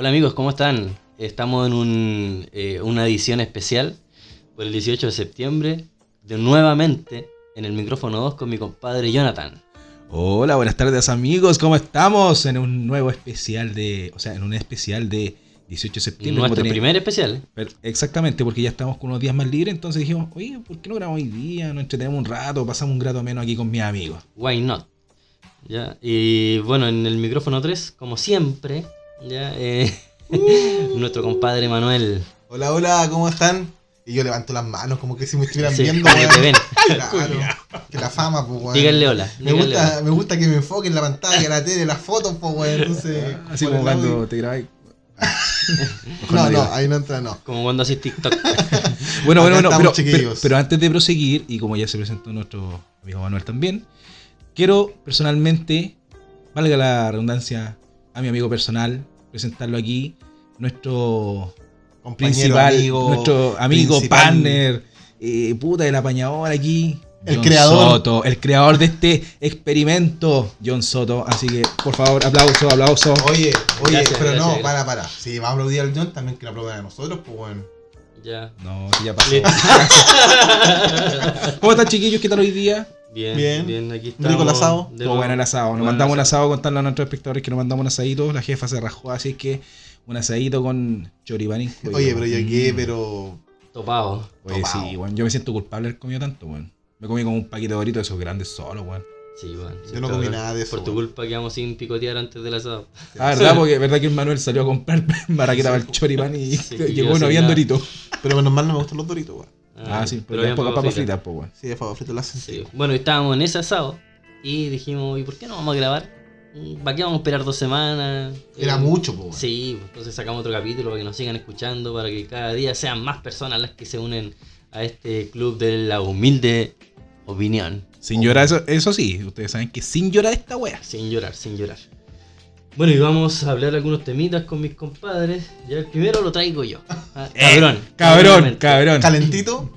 Hola amigos, ¿cómo están? Estamos en un, eh, una edición especial por el 18 de septiembre, de nuevamente en el micrófono 2 con mi compadre Jonathan. Hola, buenas tardes amigos, ¿cómo estamos? En un nuevo especial de, o sea, en un especial de 18 de septiembre. Nuestro primer especial. Exactamente, porque ya estamos con unos días más libres, entonces dijimos, oye, ¿por qué no grabamos hoy día? Nos entretenemos un rato, pasamos un grato menos aquí con mis amigos. Why not? ¿Ya? Y bueno, en el micrófono 3, como siempre, ¿ya? Eh, nuestro compadre Manuel. Hola, hola, ¿cómo están? Y yo levanto las manos como que si me estuvieran Sí, viendo. que te ven. Claro, que la fama, pues, weón. Díganle hola. Me díganle gusta, hola. me gusta que me enfoquen la pantalla, la tele, las fotos, pues, weón. Entonces, Así por como cuando te grabáis. No, no, ahí no entra, no. Como cuando haces TikTok. Bueno, bueno, bueno, pero antes de proseguir, y como ya se presentó nuestro amigo Manuel también, quiero personalmente, valga la redundancia, a mi amigo personal, presentarlo aquí, nuestro Compañero, principal, amigo, nuestro amigo, principal. partner, eh, puta del apañador aquí. El John creador. Soto, el creador de este experimento, John Soto. Así que, por favor, aplauso, aplauso. Oye, oye, Gracias, pero gracias, no, gracias. para, para. Si vamos a aplaudir al John, también que lo aplaudan a nosotros, pues, weón. ya. No, si ya pasó. ¿Cómo están, chiquillos? ¿Qué tal hoy día? Bien, bien, Bien. aquí Rico estamos. el asado. Todo bueno el asado. Nos Bueno mandamos el un asado contarle a nuestros espectadores que nos mandamos un asadito. La jefa se rajó, así que un asadito con pollo. Oye, pero yo qué, Mm. pero. Topado. Oye, Topao. sí. Yo me siento culpable de haber comido tanto, weón. Me comí como un paquete de doritos de esos grandes solo, weón. Sí, bueno. Yo no comí nada de eso, Por tu culpa quedamos sin picotear antes del asado. Ah, verdad, porque verdad que el Manuel salió a comprar maraqueta para el choripán y Sí, llegó no habían doritos. Pero menos mal no me gustan los doritos, weón. Ah, sí, pero, habían poca papas papas fritas, pues, weón. Sí, de favor, frito las hacen. Sí. Bueno, estábamos en ese asado y dijimos, ¿y por qué no vamos a grabar? ¿Para qué vamos a esperar dos semanas? Era Eh, mucho, pues, weón. Sí, entonces sacamos otro capítulo para que nos sigan escuchando, para que cada día sean más personas las que se unen a este club de la humilde opinión. Sin llorar, eso, eso sí, ustedes saben que sin llorar esta wea. Sin llorar, sin llorar. Bueno, y vamos a hablar algunos temitas con mis compadres. Ya el primero lo traigo yo. Ah, Eh, cabrón. Cabrón, cabrón. Calentito.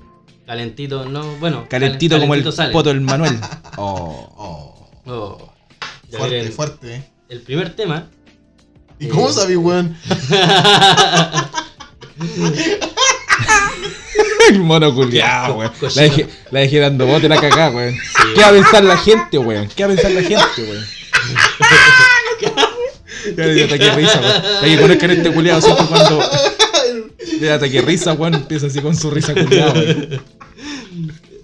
Calentito, no, bueno. Calentito cal- como el calentito sale. poto del Manuel. Oh. Oh, Oh. Fuerte, miren, fuerte. eh. El primer tema. ¿Y Eh. cómo sabí, weón? El mono culiao, weón. La dejé, la dejé dando bote la cagada, weón. ¿Qué va a pensar la gente, weón? ¿Qué va a pensar la gente, weón? Ya le dio ataque risa, weón. Hay que conozcan este culiado siempre cuando le da ataque risa, weón. Empieza así con su risa culiado, weón.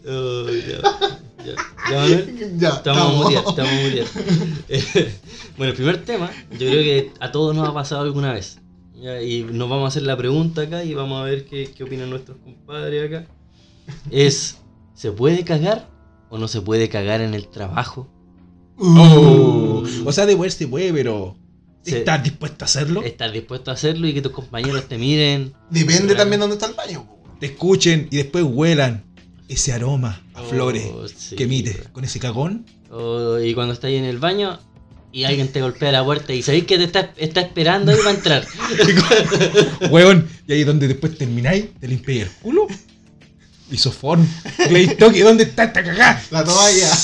Oh, ya, ya. Ya. Ya, Estamos a estamos. a. Eh, bueno, el primer tema, yo creo que a todos nos ha pasado alguna vez. Ya, y nos vamos a hacer la pregunta acá y vamos a ver qué, qué opinan nuestros compadres acá. Es, ¿se puede cagar o no se puede cagar en el trabajo? Oh. O sea, de se puede, pero. ¿Estás dispuesto a hacerlo? ¿Estás dispuesto a hacerlo y que tus compañeros te miren? Depende también dónde está el baño, po. Te escuchen y después huelan ese aroma a Oh, flores sí, que emite con ese cagón. O- y cuando estás ahí en el baño y alguien te golpea la puerta y sabéis que te está, está esperando ahí para entrar. Weón, y ahí donde después termináis, te limpiáis el culo. Isofón. Le toque, ¿dónde está esta cagada? La toalla.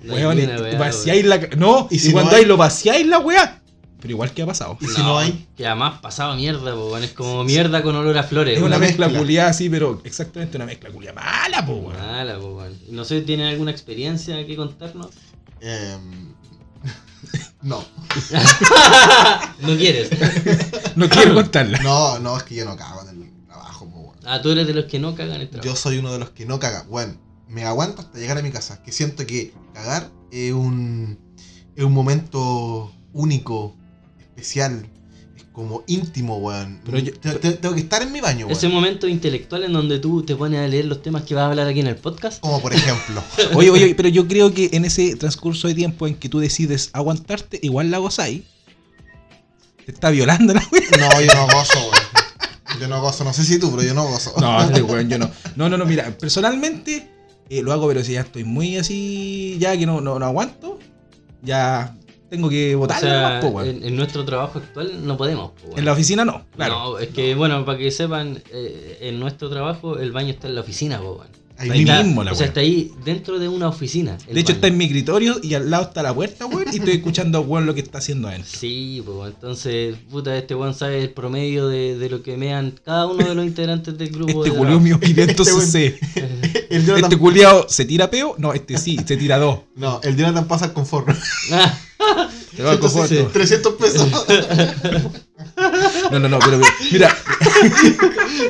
No Weón, vaciáis la No, ¿Y y, si cuando no hay? hay lo vaciáis la weá. Pero igual que ha pasado. ¿Y si no hay? Que además pasaba mierda, po. Es como mierda con olor a flores. Es una mezcla culiada así, pero exactamente una mezcla culiada mala, po, weón. Mala, po, weón. No sé, ¿tienen alguna experiencia que contarnos? Em, no. No quieres. No quiero contarla. No, no, es que yo no cago en el trabajo, po, weón. Ah, tú eres de los que no cagan el trabajo. Yo soy uno de los que no caga. Bueno, me aguanto hasta llegar a mi casa. Que siento que cagar es un, es un momento único, especial. Es como íntimo, weón. Pero yo- Te- te- tengo que estar en mi baño, weón. Ese momento intelectual en donde tú te pones a leer los temas que vas a hablar aquí en el podcast. Como por ejemplo. Oye, oye, pero yo creo que en ese transcurso de tiempo en que tú decides aguantarte, igual la gozáis. Te está violando la weá. No, yo no gozo, weón. Yo no gozo. No sé si tú, pero yo no gozo. No, este weón, yo no. No, no, no, mira, personalmente eh, lo hago, pero si ya estoy muy así, ya que no, no, no aguanto, ya tengo que O votarlo sea, po, weón. en, en nuestro trabajo actual no podemos. po, weón. En la oficina no, claro. No, es que, bueno, para que sepan, eh, en nuestro trabajo el baño está en la oficina, po, weón. Ahí Ahí mismo. mismo la o sea, está ahí dentro de una oficina. el De hecho, baño. está en mi escritorio y al lado está la puerta, weón. Y estoy escuchando a weón lo que está haciendo adentro. Sí, pues entonces, puta, este weón sabe el promedio de, de lo que mean cada uno de los integrantes del grupo. Este de culiao mío 500 Este cc. Jonathan, Este culiao se tira peo. No, este sí, se tira dos. no, el Jonathan pasa al confort. Te va al confort. Sí. 300 pesos. No, no, no, pero mira,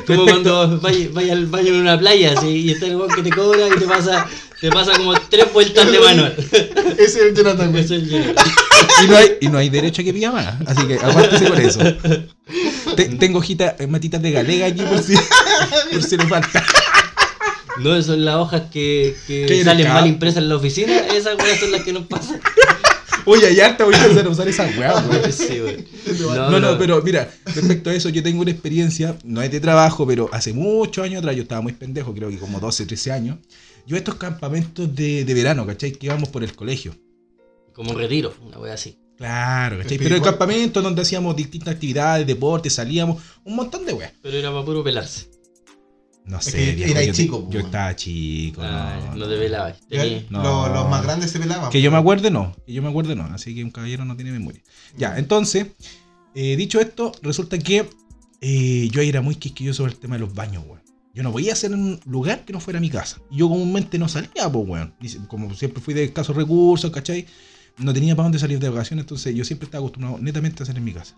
como cuando vayas vaya al baño en una playa y está el weón que te cobra y te pasa, te pasa como tres vueltas de manual. Ese es el Jonathan, es el- y no hay, y no hay derecho a que pida más. Así que aguántese con eso. Te- tengo hojita- eh, matitas de galega aquí por si, por si le falta. No, eso son las hojas que, que ¿Qué salen mal impresas en la oficina, esas weas son las que nos pasan. Oye, ya te voy a empezar a usar esa weá, weón. Sí, weón. No, no, pero mira, respecto a eso, yo tengo una experiencia, no es de trabajo, pero hace muchos años atrás, yo estaba muy pendejo, creo que como 12, 13 años. Yo estos campamentos de, de verano, ¿cachai? Que íbamos por el colegio. Como retiro, una wea así. Claro, ¿cachai? Pero el campamento donde hacíamos distintas actividades, deportes, salíamos, un montón de weas. Pero era para puro pelarse. No Es sé, que viejo, era yo, chico, po, yo weón. estaba chico, Ah, no, no te velabas. No. Los, los más grandes se pelaban. Que yo me acuerde, no. Que yo me acuerde, no. Así que un caballero no tiene memoria. Ya, entonces, eh, dicho esto, resulta que eh, yo era muy quisquilloso sobre el tema de los baños, weón. Yo no podía hacer en un lugar que no fuera mi casa. Y Yo comúnmente no salía, pues, weón. Como siempre fui de escasos recursos, ¿cachai? No tenía para dónde salir de vacaciones, entonces yo siempre estaba acostumbrado netamente a hacer en mi casa.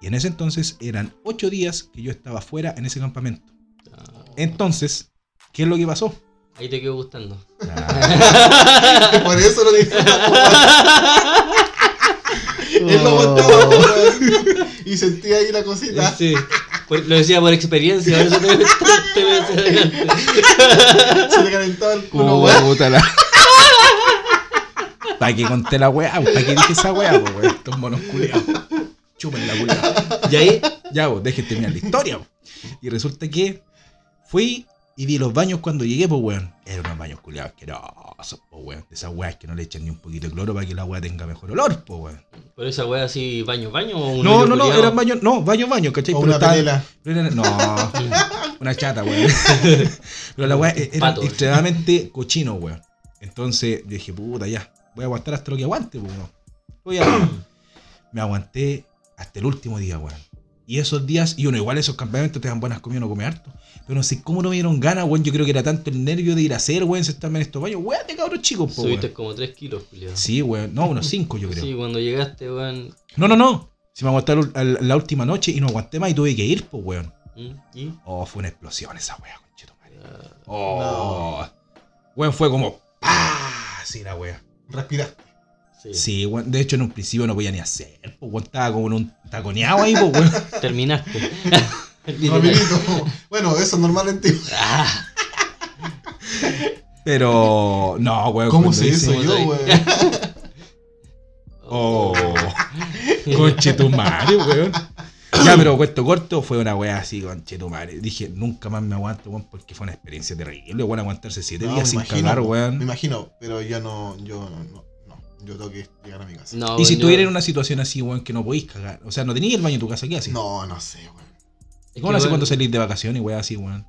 Y en ese entonces eran ocho días que yo estaba fuera en ese campamento. Entonces, ¿qué es lo que pasó? Ahí te quedó gustando. Ah, Por eso lo dije. Él lo aguantaba, weón. Y sentía ahí la cosita. Sí, por- lo decía por experiencia, por eso te, te, te ves adelante. Se le calentaba el culo, weón. ¿Para qué conté la weá? ¿Para qué dije esa weá, weón? Estos monos culeados. Chupen la culeada. Y ahí, Ya, vos, dejen terminar la historia, po. Y resulta que fui y vi los baños cuando llegué, pues, weón. Eran unos baños culeados asquerosos, pues, weón. De esas weas que no le echan ni un poquito de cloro para que la weá tenga mejor olor, pues, weón. por esa wea así, baño, baño o un No, no, no, eran baños, no, baños, baños, ¿cachai? O Pero una pelela. pero eran- no, una chata, weón. Pero la weá era Pato. extremadamente cochino, weón. Entonces yo dije, puta, ya, voy a aguantar hasta lo que aguante, pues, weón. Voy a- Me aguanté hasta el último día, weón. Y esos días, y uno, igual esos campamentos te dan buenas comidas, no come harto. Pero no sé cómo no me dieron ganas, weón. Yo creo que era tanto el nervio de ir a hacer, weón, sentarme en estos baños. Weón, de cabros chicos, po, Subiste weón. como 3 kilos, culiao. Sí, weón. No, unos 5, yo creo. Sí, cuando llegaste, weón. No, no, no. Si me aguanté la, última noche y no aguanté más y tuve que ir, pues, weón. ¿Mm? ¿Y? Oh, fue una explosión esa weá, conchetumare. Ah, Oh. Weón, fue como. ¡Pah! Sí, la weá. Respiraste. Sí. Sí, weón. De hecho, en un principio no podía ni hacer. Pues, weón, estaba como en un taconeado ahí, pues, weón. Terminaste. Rapidito. Bueno, eso es normal en ti. Ah, Pero. No, weón. ¿Cómo se hizo yo, weón? Oh. Conchetumare, weón. Ya, pero cuento corto, fue una weá así, conchetumare. Dije, nunca más me aguanto, weón, porque fue una experiencia terrible, weón, aguantarse siete No, días sin imagino, cagar, Me weón. imagino, pero yo no, yo no, no. Yo tengo que llegar a mi casa. No, Y si weón, yo- estuviera en una situación así, weón, que no podéis cagar. O sea, no tenías el baño en tu casa, ¿qué haces? No, no sé, weón. es ¿Cómo lo haces cuando salís de vacaciones, weón, así, weón?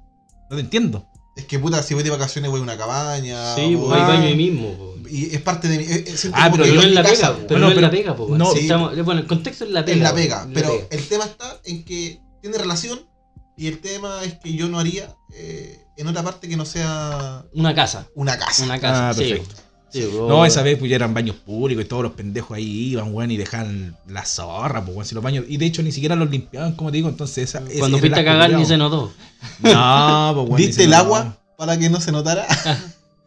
No te entiendo. Es que puta, si voy de vacaciones voy a una cabaña. Sí, voy- pues hay Ah. baño ahí mismo, po. Y es parte de mi. es- es- siento Ah, como pero que Pero no yo es la casa, pega, pero No, no es la pega, po, weón. no, Sí, sí. estamos- bueno, el contexto es la pega. Es la po, pega, la pero pega. el tema está en que tiene relación y el tema es que yo no haría eh, en otra parte que no sea Una casa. una casa. Una casa. Ah, perfecto. sí, No, esa vez pues ya eran baños públicos y todos los pendejos ahí iban, weón, y dejaban la zorra, pues, weón, si los baños. Y de hecho ni siquiera los limpiaban, como te digo, entonces esa. Cuando fuiste a cagar ni se notó. No, pues, weón. ¿Diste el agua para que no se notara?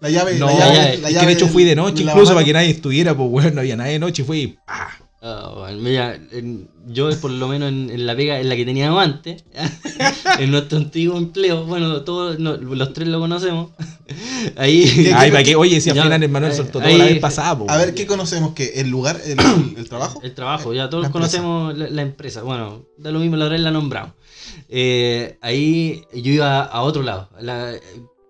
la llave, No, la llave, la que de hecho fui de noche, incluso para que nadie estuviera, pues, weón, no había nadie de noche, fui y ¡pah! Ah, bueno, mira, en- yo por lo menos en, en la pega, en la que teníamos antes, en nuestro antiguo empleo, bueno, todos no, los tres lo conocemos. Ahí. ¿Qué- Ay, para que, oye, si al final el Manuel soltó todo ahí- la vez pasada. A ver, ¿qué conocemos? ¿Qué? ¿El lugar? ¿El, el trabajo? El trabajo, ya todos La conocemos la, la empresa. Bueno, da lo mismo, la verdad la nombramos. Eh, ahí yo iba a otro lado. La-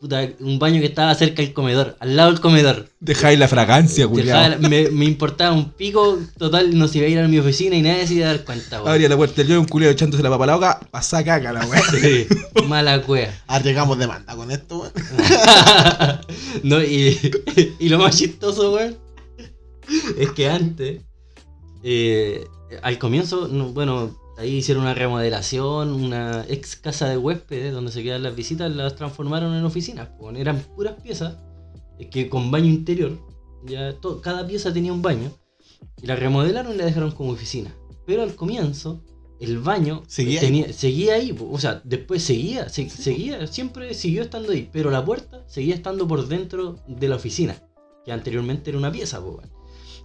puta, un baño que estaba cerca del comedor, al lado del comedor. Dejáis la fragancia, culiado. Dejaba- me, me importaba un pico, total, no se iba a ir a mi oficina y nadie se iba a dar cuenta, weón. Abría la puerta del yo, un culiado echándose la papa a la boca, pasá caca la weá. Sí, mala cueva. Arriesgamos demanda con esto, weón. no, y, y lo más chistoso, weón, es que antes, eh, al comienzo, no, bueno, ahí hicieron una remodelación, una ex casa de huéspedes donde se quedan las visitas, las transformaron en oficinas. pues, eran puras piezas que con baño interior, ya cada pieza tenía un baño, y la remodelaron y la dejaron como oficina. Pero al comienzo, el baño Seguía ahí, seguía o sea, después seguía, se- seguía, siempre siguió estando ahí, pero la puerta seguía estando por dentro de la oficina, que anteriormente era una pieza, weón.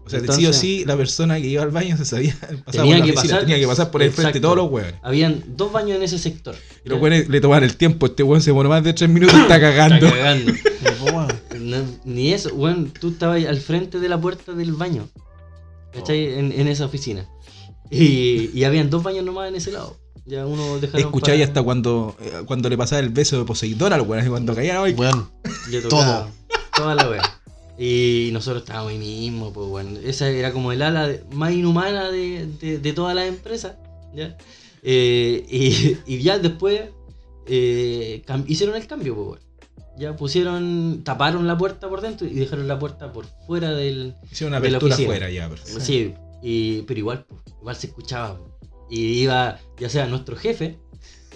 O sea, Entonces- sí o sí, la persona que iba al baño se sabía, Tenía que pasar- tenía que pasar por el frente de Exacto. todos los weones. Habían dos baños en ese sector. Y los weones le tomaban el tiempo, este weón se demoró más de tres minutos y está cagando. Está cagando. Po, weón. No, ni eso, weón, tú estabas ahí al frente de la puerta del baño. ¿Cachai? Oh. En, en esa oficina. Y, y habían dos baños nomás en ese lado. Ya uno dejaron Escucháis para- hasta cuando, eh, cuando le pasaba el beso de Poseidón al weón, cuando caía, Weón, le tocaba Toda la wea. Y nosotros estábamos ahí mismo, pues bueno. Esa era como el ala de- más inhumana de, de, de todas las empresas. ¿ya? Eh, y, y ya después eh, hicieron el cambio, pues bueno. Ya pusieron, taparon la puerta por dentro y dejaron la puerta por fuera del, hicieron una apertura afuera ya, perfecto. Sí, y, pero igual, po, igual se escuchaba. Y iba, ya sea nuestro jefe,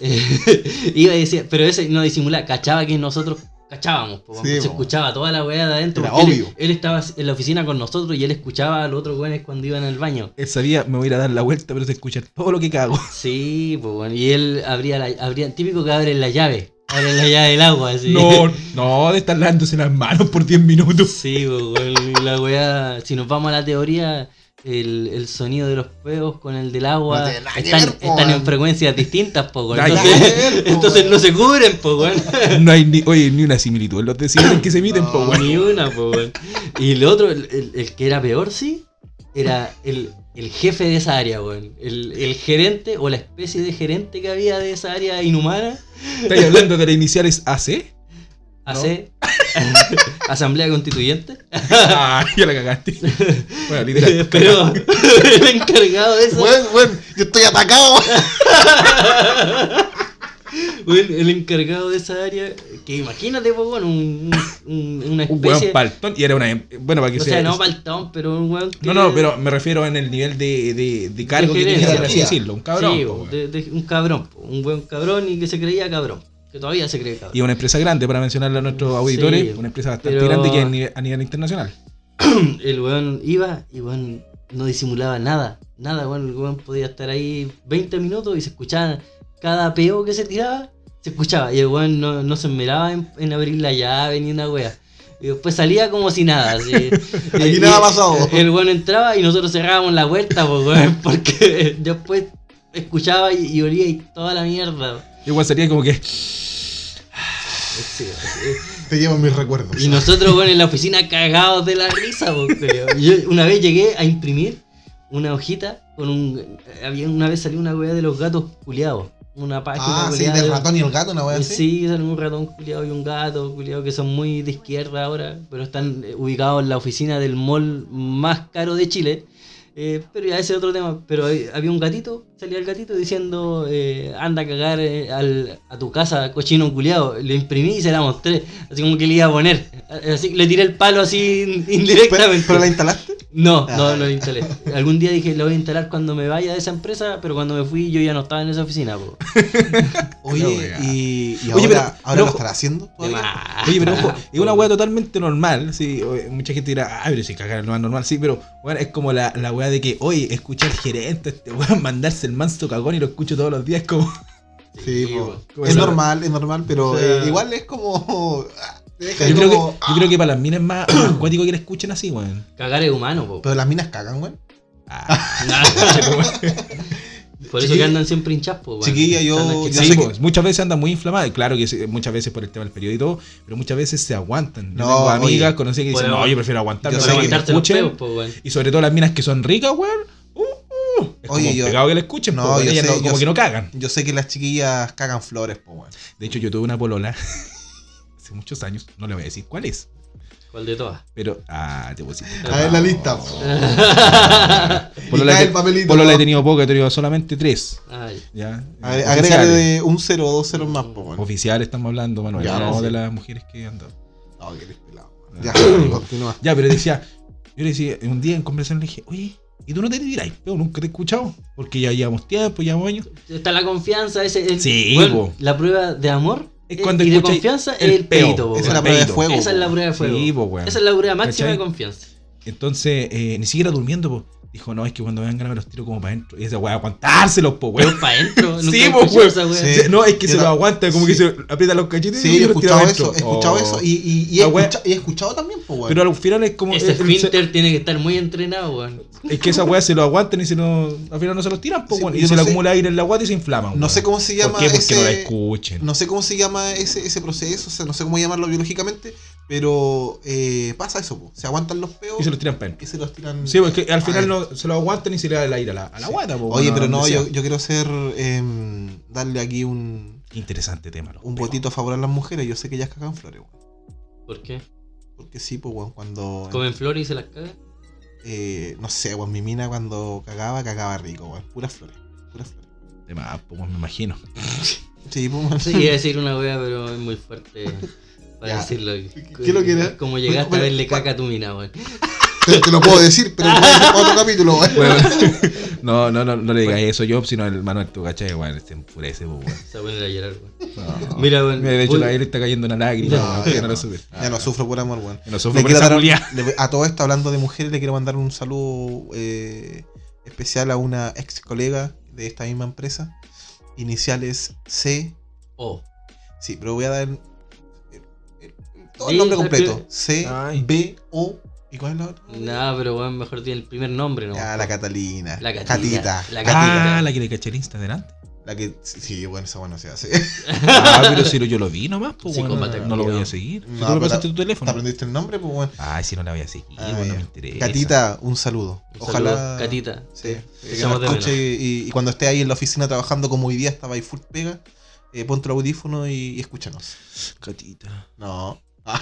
iba y decía, pero ese no disimulaba, cachaba que nosotros cachábamos, po, Sí, se po. escuchaba toda la weá de adentro. Era él- obvio. Él, estaba en la oficina con nosotros y él escuchaba a los otros weones cuando iban al baño. Él sabía, me voy a ir a dar la vuelta, pero se escucha todo lo que cago. Sí, pues bueno, y él abría la, abría, típico que abre la llave, abre la llave del agua, así. No, no, de estar lavándose las manos por 10 minutos. Sí, pues, bueno, la weá, si nos vamos a la teoría, el, el sonido de los peos con el del agua No están, ver, po, están en frecuencias distintas, pues, Entonces, ver, po, entonces no se cubren, pues, weón. No hay ni, oye, ni una similitud en los decibeles que se emiten, No. po. Ni una, pues, weón. Y el otro, el, el- el que era peor, sí, era el, el jefe de esa área, weón. El, el gerente o la especie de gerente que había de esa área inhumana. ¿Estáis hablando de las iniciales AC? Hace Asamblea Constituyente. Ah, ya la cagaste. Bueno, literal. Pero el encargado de esa. weón, weón, yo estoy atacado. Weón, el encargado de esa área, que imagínate, pues, bueno, un, un- una Un especie. weón paltón y era una. Bueno, para que o sea. sea, no paltón, pero un weón. que- No, no, pero me refiero en el nivel de, de, de cargo que gerencia, tenía, por así sí. decirlo. Un cabrón. Sí, po, de- de- un cabrón, po, un buen cabrón y que se creía cabrón. Que todavía se cree cabrón. Y una empresa grande, para mencionarle a nuestros auditores, Sí, una empresa bastante pero- grande que a nivel, a nivel internacional. El weón iba y weón no disimulaba nada. Nada, weón. El weón podía estar ahí 20 minutos y se escuchaba cada peo que se tiraba, se escuchaba. Y el weón no, no se esmeraba en, en abrir la llave ni una wea. Y después salía como si nada. así. Aquí Y- nada ha pasado. El weón entraba y nosotros cerrábamos la vuelta, pues, weón, porque después escuchaba y, y olía y toda la mierda. Igual sería como que. Sí. Te llevo mis recuerdos. Y nosotros, bueno, en la oficina cagados de la risa. Yo una vez llegué a imprimir una hojita con un. Había una vez salió una weá de los gatos culiados. Una página Ah, sí, del de- ratón y el gato, una weá así. Sí, salió un ratón culiado y un gato culiado que son muy de izquierda ahora, pero están eh, ubicados en la oficina del mall más caro de Chile. Eh, pero ya ese es otro tema. Pero había un gatito, salía el gatito diciendo, eh, anda a cagar eh, al- a tu casa, cochino culiado. Le imprimí y se la mostré, así como que le iba a poner. Así, le tiré el palo así indirectamente. pero la instalaste. No, Ah. no, no lo instalé. Algún día dije, lo voy a instalar cuando me vaya de esa empresa, pero cuando me fui yo ya no estaba en esa oficina. po. Oye, y, y Oye, ahora, pero- ahora pero lo estará haciendo. Oye, pero ojo, es una weá totalmente normal. Sí, oye, mucha gente dirá, ah, pero si cagar no es normal. Sí, pero bueno, es como la, la weá de que, oye, escuchar gerente, este weón, mandarse el manso cagón y lo escucho todos los días. Como, Sí, Sí, po. po. es normal, es normal, pero O sea- eh, igual es como. ah, yo, creo que, como- yo creo que para las minas es más, más cuático que la escuchen así, weón. Cagar es humano, po. Pero las minas cagan, güey. Ah, Por eso que andan siempre hinchas, po, weón. chiquilla, yo- Andan yo hinchas. sí, sé pues, muchas veces andan muy inflamadas. Claro que sí, muchas veces por el tema del periodo y todo, pero muchas veces se aguantan. Yo No, tengo amigas conocidas que dicen, bueno, no, yo prefiero aguantarme yo sé que escuchen. peos, po, weón. Y sobre todo las minas que son ricas, weón. Uh, uh, es Oye, como yo- pegado que la escuchen, no, po, yo sé, no- yo como sé. que no cagan. Yo sé que las chiquillas cagan flores, po, güey. De hecho, yo tuve una polola. hace muchos años, no le voy a decir cuál es, ¿Cuál de todas? pero, ah, te pusiste. A ver la lista. Lo cae el he papelito. por lo he tenido poco, he tenido solamente tres. Ay, ¿ya? Eh, Agrégale un cero o dos ceros más, po, weón. Oficiales estamos hablando, Manuel, Ya, no sí. de las mujeres que han dado. No, que eres pelado. Ya, continúa. Ya, pero decía, yo le decía, un día en conversación le dije, oye, ¿y tú no te dirás? Pero nunca te he escuchado, porque ya llevamos tiempo, llevamos años. Está la confianza, ese el- Sí, bueno, la prueba de amor Es eh, cuando y de confianza es el el peito, po, Esa es la prueba de fuego. Esa es la prueba de fuego. Sí, po, weón. Esa es la prueba máxima ¿Cachai? de confianza. Entonces, eh, ni siquiera durmiendo, po. Dijo, no, es que cuando vengan me los tiro como para adentro. Y esa weá, aguantárselos, po, weón. Para adentro. Sí, po, weón. esa weá. Sí. No, es que Yo se lo ta- aguanta, como que se aprieta los cachetes Sí, y he los tira escuchado adentro. eso, he escuchado Oh. eso y, y, y he, La wea- escucha- y he escuchado también, pues, weón. Pero al final es como. Ese es, es- esfínter tiene que estar muy entrenado, weón. es que esa weá se lo aguantan y se lo, al final no se los tiran, po, Sí, weón. Y se no le acumula aire en la guata y se inflaman. no weón. sé cómo se llama ¿Por qué? Porque ese, no la escuchen. no sé cómo se llama ese, ese proceso, o sea, no sé cómo llamarlo biológicamente, pero eh, pasa eso, po. se aguantan los peos Y se los tiran adentro. y se los tiran. Sí, porque al final no se lo aguantan y se le da el aire a la, a la Sí. guata, po, Oye, pero no, yo, quiero hacer, em, darle aquí un, Qué interesante tema, los un peos. votito a favor a las mujeres. Yo sé que ellas cagan flores, weón. ¿Por qué? Porque sí, pues, weón, cuando. ¿Comen flores y se las cagan? eh, no sé, weón, mi mina cuando cagaba, cagaba rico, weón. Puras flores. Puras flores. De más, weón, me imagino. Sí, pues. Sí, iba a decir una wea, pero es muy fuerte para Ya. decirlo. ¿Qué lo quieres? Como llegaste Bueno, a verle bueno. caca a tu mina, weón. Te, te lo puedo decir, pero no es otro capítulo, weón. No, no, no, no le digas eso yo, sino el Manuel, tú cachai, weón, se enfurece, weón. Se va a poner a llorar, weón. No. Mira, weón. Mira, de hecho, voy- la él está cayendo una lágrima, No, ya que no no. lo sube. Ya no sufro por amor, weón. Que no sufro Le por esa dar le- a todo esto, hablando de mujeres, le quiero mandar un saludo eh, especial a una ex colega de esta misma empresa. Iniciales C. Oh, Sí, pero voy a dar todo el nombre completo. C, Ay. B, O. ¿Y cuál es la otra? nada, pero weón, mejor tiene el primer nombre, ¿no? Ah, la Catalina. La Catita. Catita. La Ah, Catita. la que le caché el Insta delante. La que. Sí, bueno, esa bueno se hace. Ah, pero si yo lo vi nomás, pues bueno, no lo voy a seguir. Si No, tú me pero pasaste ¿Te tu teléfono. aprendiste el nombre? Pues bueno. Ay, si no la voy a seguir, Ah, bueno, no me interesa. Catita, un saludo. Un Ojalá. saludo, Catita. Sí, Te escuche y cuando esté ahí en la oficina trabajando como hoy día estaba ahí full pega, eh, ponte el audífono y, y escúchanos. Catita. No. Ah,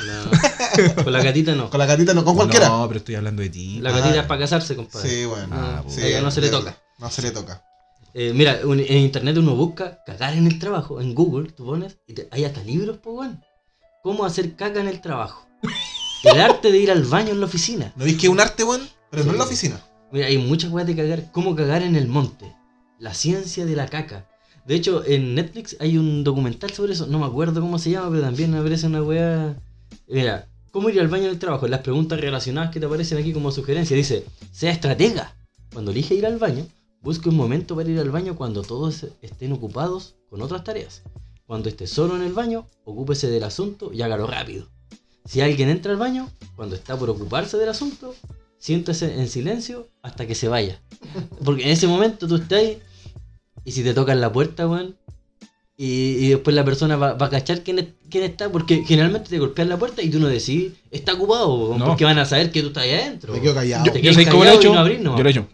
No. Con la catita no. con la catita no, con cualquiera. No, pero estoy hablando de ti. La Ah. catita es para casarse, compadre. Sí, bueno. Ah, No, sí, ella no se le toca. No se le toca. Eh, mira, un- en internet uno busca cagar en el trabajo. En Google tú pones y te- hay hasta libros, pues, weón. ¿Cómo hacer caca en el trabajo? El arte de ir al baño en la oficina. ¿No veis que es un arte, weón? Pero no en la oficina. Mira, hay muchas weas de cagar. ¿Cómo cagar en el monte? La ciencia de la caca. De hecho, en Netflix hay un documental sobre eso. No me acuerdo cómo se llama, pero también aparece una wea. Mira, ¿cómo ir al baño en el trabajo? Las preguntas relacionadas que te aparecen aquí como sugerencia. Dice, sea estratega. Cuando elige ir al baño, busque un momento para ir al baño cuando todos estén ocupados con otras tareas. Cuando esté solo en el baño, ocúpese del asunto y hágalo rápido. Si alguien entra al baño, cuando está por ocuparse del asunto, siéntese en silencio hasta que se vaya. Porque en ese momento tú estás ahí y si te tocan la puerta, weón, y, y después la persona va, va a cachar quién, es- quién está, porque generalmente te golpean la puerta y tú no decís, está ocupado, No. porque van a saber que tú estás ahí adentro. Me quedo callado. Yo, Te yo quedas sé cómo lo he hecho. no abrís, no. Yo lo he hecho.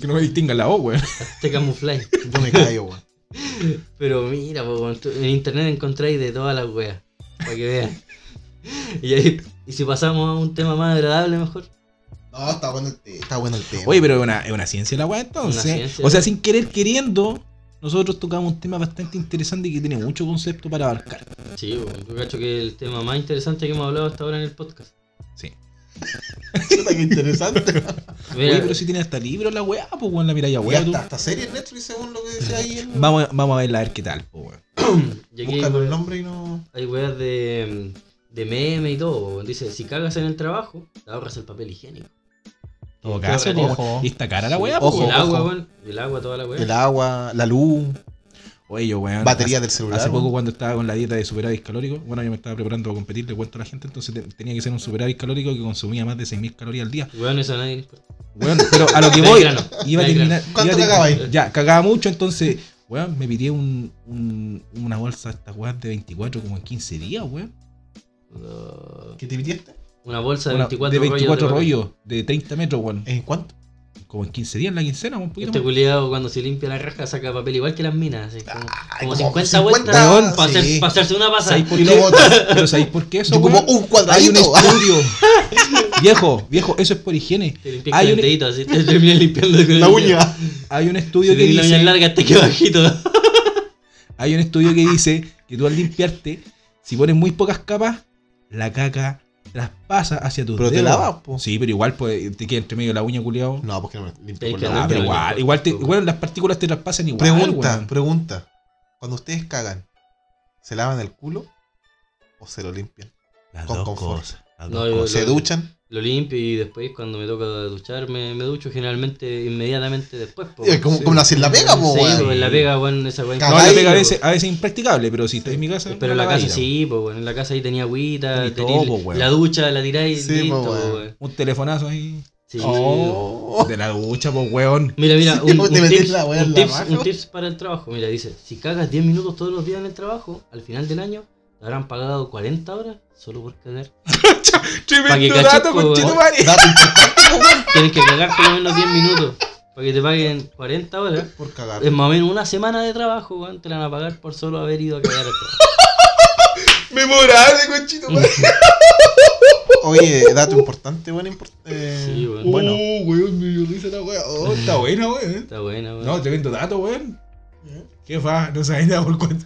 Que no me distinga la O, weón. Te camufláis. Yo me callo, weón. Pero mira, po, en internet encontráis de todas las weas, para que vean. Y, ahí- y si pasamos a un tema más agradable, mejor. No, está bueno el, está bueno el tema. Oye, pero es una, es una ciencia la weá entonces. Una ciencia. O sea, sin querer queriendo, nosotros tocamos un tema bastante interesante y que tiene mucho concepto para abarcar. Sí, yo cacho que es el tema más interesante que hemos hablado hasta ahora en el podcast. Sí. Qué interesante. Mira, Oye, pero si tiene hasta libro la weá, pues weón, la mira ya Y weá. tú. hasta, hasta serie en Netflix, según lo que decía ahí. el- Vamos, a- vamos a verla a ver qué tal, pues weón. Búscalo el hay, nombre y no. hay weas de, de meme y todo. Dice, si cagas en el trabajo, te ahorras el papel higiénico. Todo caso, weón. Y está cara la weá, Y pues Ojo, el weón. agua, ojo. weón. El agua, toda la wea. El agua, la luz, Oye, yo, weón. batería hace- del celular. Hace poco weón. cuando estaba con la dieta de superávit calórico, bueno, yo me estaba preparando para competir, le cuento a la gente, entonces te- tenía que ser un superávit calórico que consumía más de 6.000 calorías al día. Weón, eso a nadie le importa. Weón, pero a lo que voy, grano, iba a terminar. ¿Cuánto iba cagaba ahí? Ya, cagaba mucho, entonces, weón, me pidió un, un- una bolsa de estas weas de 24 como en 15 días, weón. ¿Qué te pidiste? Una bolsa de Una- 24, de 24 rollos. rollos, de 30 metros, weón. ¿En cuánto? como en 15 días, en la quincena, un poquito Este culiado cuando se limpia la raja saca papel igual que las minas, así, como, Ay, como como 50 50, vueltas weón, para, hacer- sí. para hacerse una pasada. ¿Sabéis por Y qué? Pero ¿sabéis por qué eso? Yo como un Hay un estudio. viejo, viejo, eso es por higiene. Te limpias Hay un- dedito, así te terminas limpiando con La uña. Hay un Si estudio que tenés la uña dice, larga te queda bajito. hay un estudio que dice que tú al limpiarte, si pones muy pocas capas, la caca traspasa hacia tus Pero te dedos. lavas, po. Sí, pero igual pues, te queda entre medio de la uña, culiado. No, porque no me limpio con la Ah, uña. pero no, igual, igual, te, igual las partículas te traspasan igual. Pregunta, weón. pregunta. Cuando ustedes cagan, ¿se lavan el culo o se lo limpian? Las con dos confort. cosas. las dos. ¿Se duchan? Lo limpio y después cuando me toca duchar me, me ducho generalmente inmediatamente después. po. Eh, como, sí. como la pega, po, Sí, weón. po, en la pega, bueno, esa Cagáis, No, la pega a veces, a veces es impracticable, pero si estás en mi casa. Pero en la no casa sí, pues bueno, en la casa ahí tenía agüita, tenía todo, po, weón. la ducha, la tiráis Sí, listo, po, po, weón. weón. Un telefonazo ahí. Sí. Oh. De la ducha, pues, weón. Mira, mira, un, un tips, la un, la tips, un tips para el trabajo. Mira, dice, si cagas 10 minutos todos los días en el trabajo, al final del año te habrán pagado 40 horas solo por cagar. Tremendo caches, dato, importante, weón. Tienes que cagar por lo menos 10 minutos para que te paguen 40 horas. Por cagar. Es más o menos una semana de trabajo, weón, te la van a pagar por solo haber ido a cagar. Memorable, conchito, madre. Oye, dato importante, bueno, import- eh, Sí, weón. bueno. Oh, weón, me dio risa la weón. Oh, está buena, weón. Está buena, weón. No, tremendo dato, weón. ¿Qué fa? No sabes nada por cuánto.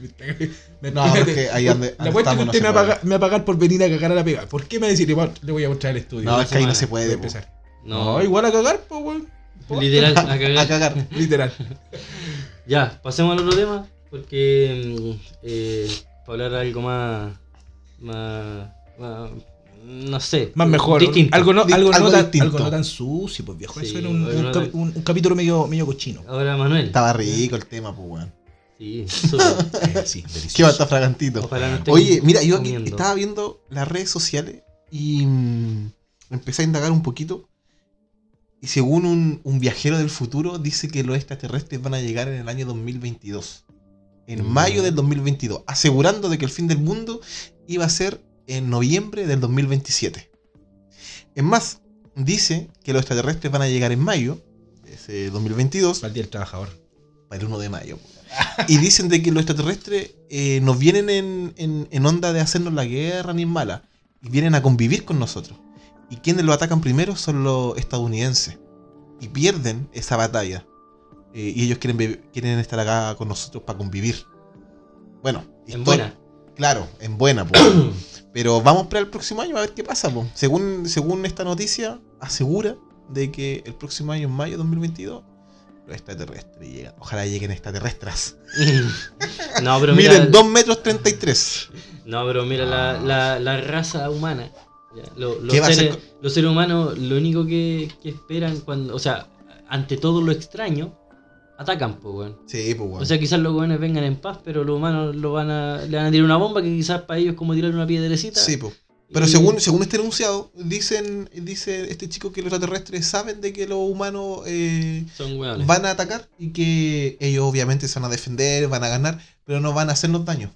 Me, No, porque ahí ande- La apuesta que usted se me, va a pagar, me va a pagar por venir a cagar a la pega. ¿Por qué me decís, "Iván, le voy a mostrar el estudio? No, es que ahí no se a puede, empezar. No, No, igual a cagar, pues, weón. literal, a cagar. A cagar. Literal. Ya, pasemos al otro tema, porque mm, eh, para hablar algo más, más, más- no sé, Más mejor. distinto. Algo no, algo, algo no tan, distinto. algo no tan sucio, pues viejo. Sí, Eso era un, algo un no cap- tan- un- un capítulo medio, medio cochino. Ahora Manuel. Estaba rico el tema, pues, weón. Sí, súper. Sí, delicioso. Qué va a estar fragantito. No Oye, mira, yo aquí comiendo. estaba viendo las redes sociales y mm, empecé a indagar un poquito. Y según un, un viajero del futuro, dice que los extraterrestres van a llegar en el año 2022. En Mm. mayo del 2022. Asegurando de que el fin del mundo iba a ser en noviembre del 2027. Es más, dice que los extraterrestres van a llegar en mayo de ese 2022 Para el día del trabajador. para el 1 de mayo. Y dicen de que los extraterrestres eh, nos vienen en, en- en onda de hacernos la guerra ni en mala. Y vienen a convivir con nosotros. Y quienes lo atacan primero son los estadounidenses. Y pierden esa batalla. Eh, y ellos quieren, quieren estar acá con nosotros para convivir. Bueno, En buena. Claro, en buena, po. Pero vamos para el próximo año a ver qué pasa, po. Según, según esta noticia, asegura de que el próximo año, en mayo de 2022, los extraterrestres llegan. Ojalá lleguen extraterrestres. no, pero mira, Miren, 2 metros 33. no, pero mira la, la, la raza humana. ya, lo- los, ¿Qué va a seres, los seres humanos, lo único que, que esperan cuando, o sea, ante todo lo extraño, atacan, pues, weón. Sí, pues, bueno. O sea, quizás los weones vengan en paz, pero los humanos lo van a, le van a tirar una bomba que quizás para ellos es como tirar una piedrecita. sí, pues. Pero y- según, según este enunciado, dicen, dice este chico que los extraterrestres saben de que los humanos eh, Son van a atacar y que ellos obviamente se van a defender, van a ganar, pero no van a hacernos daño.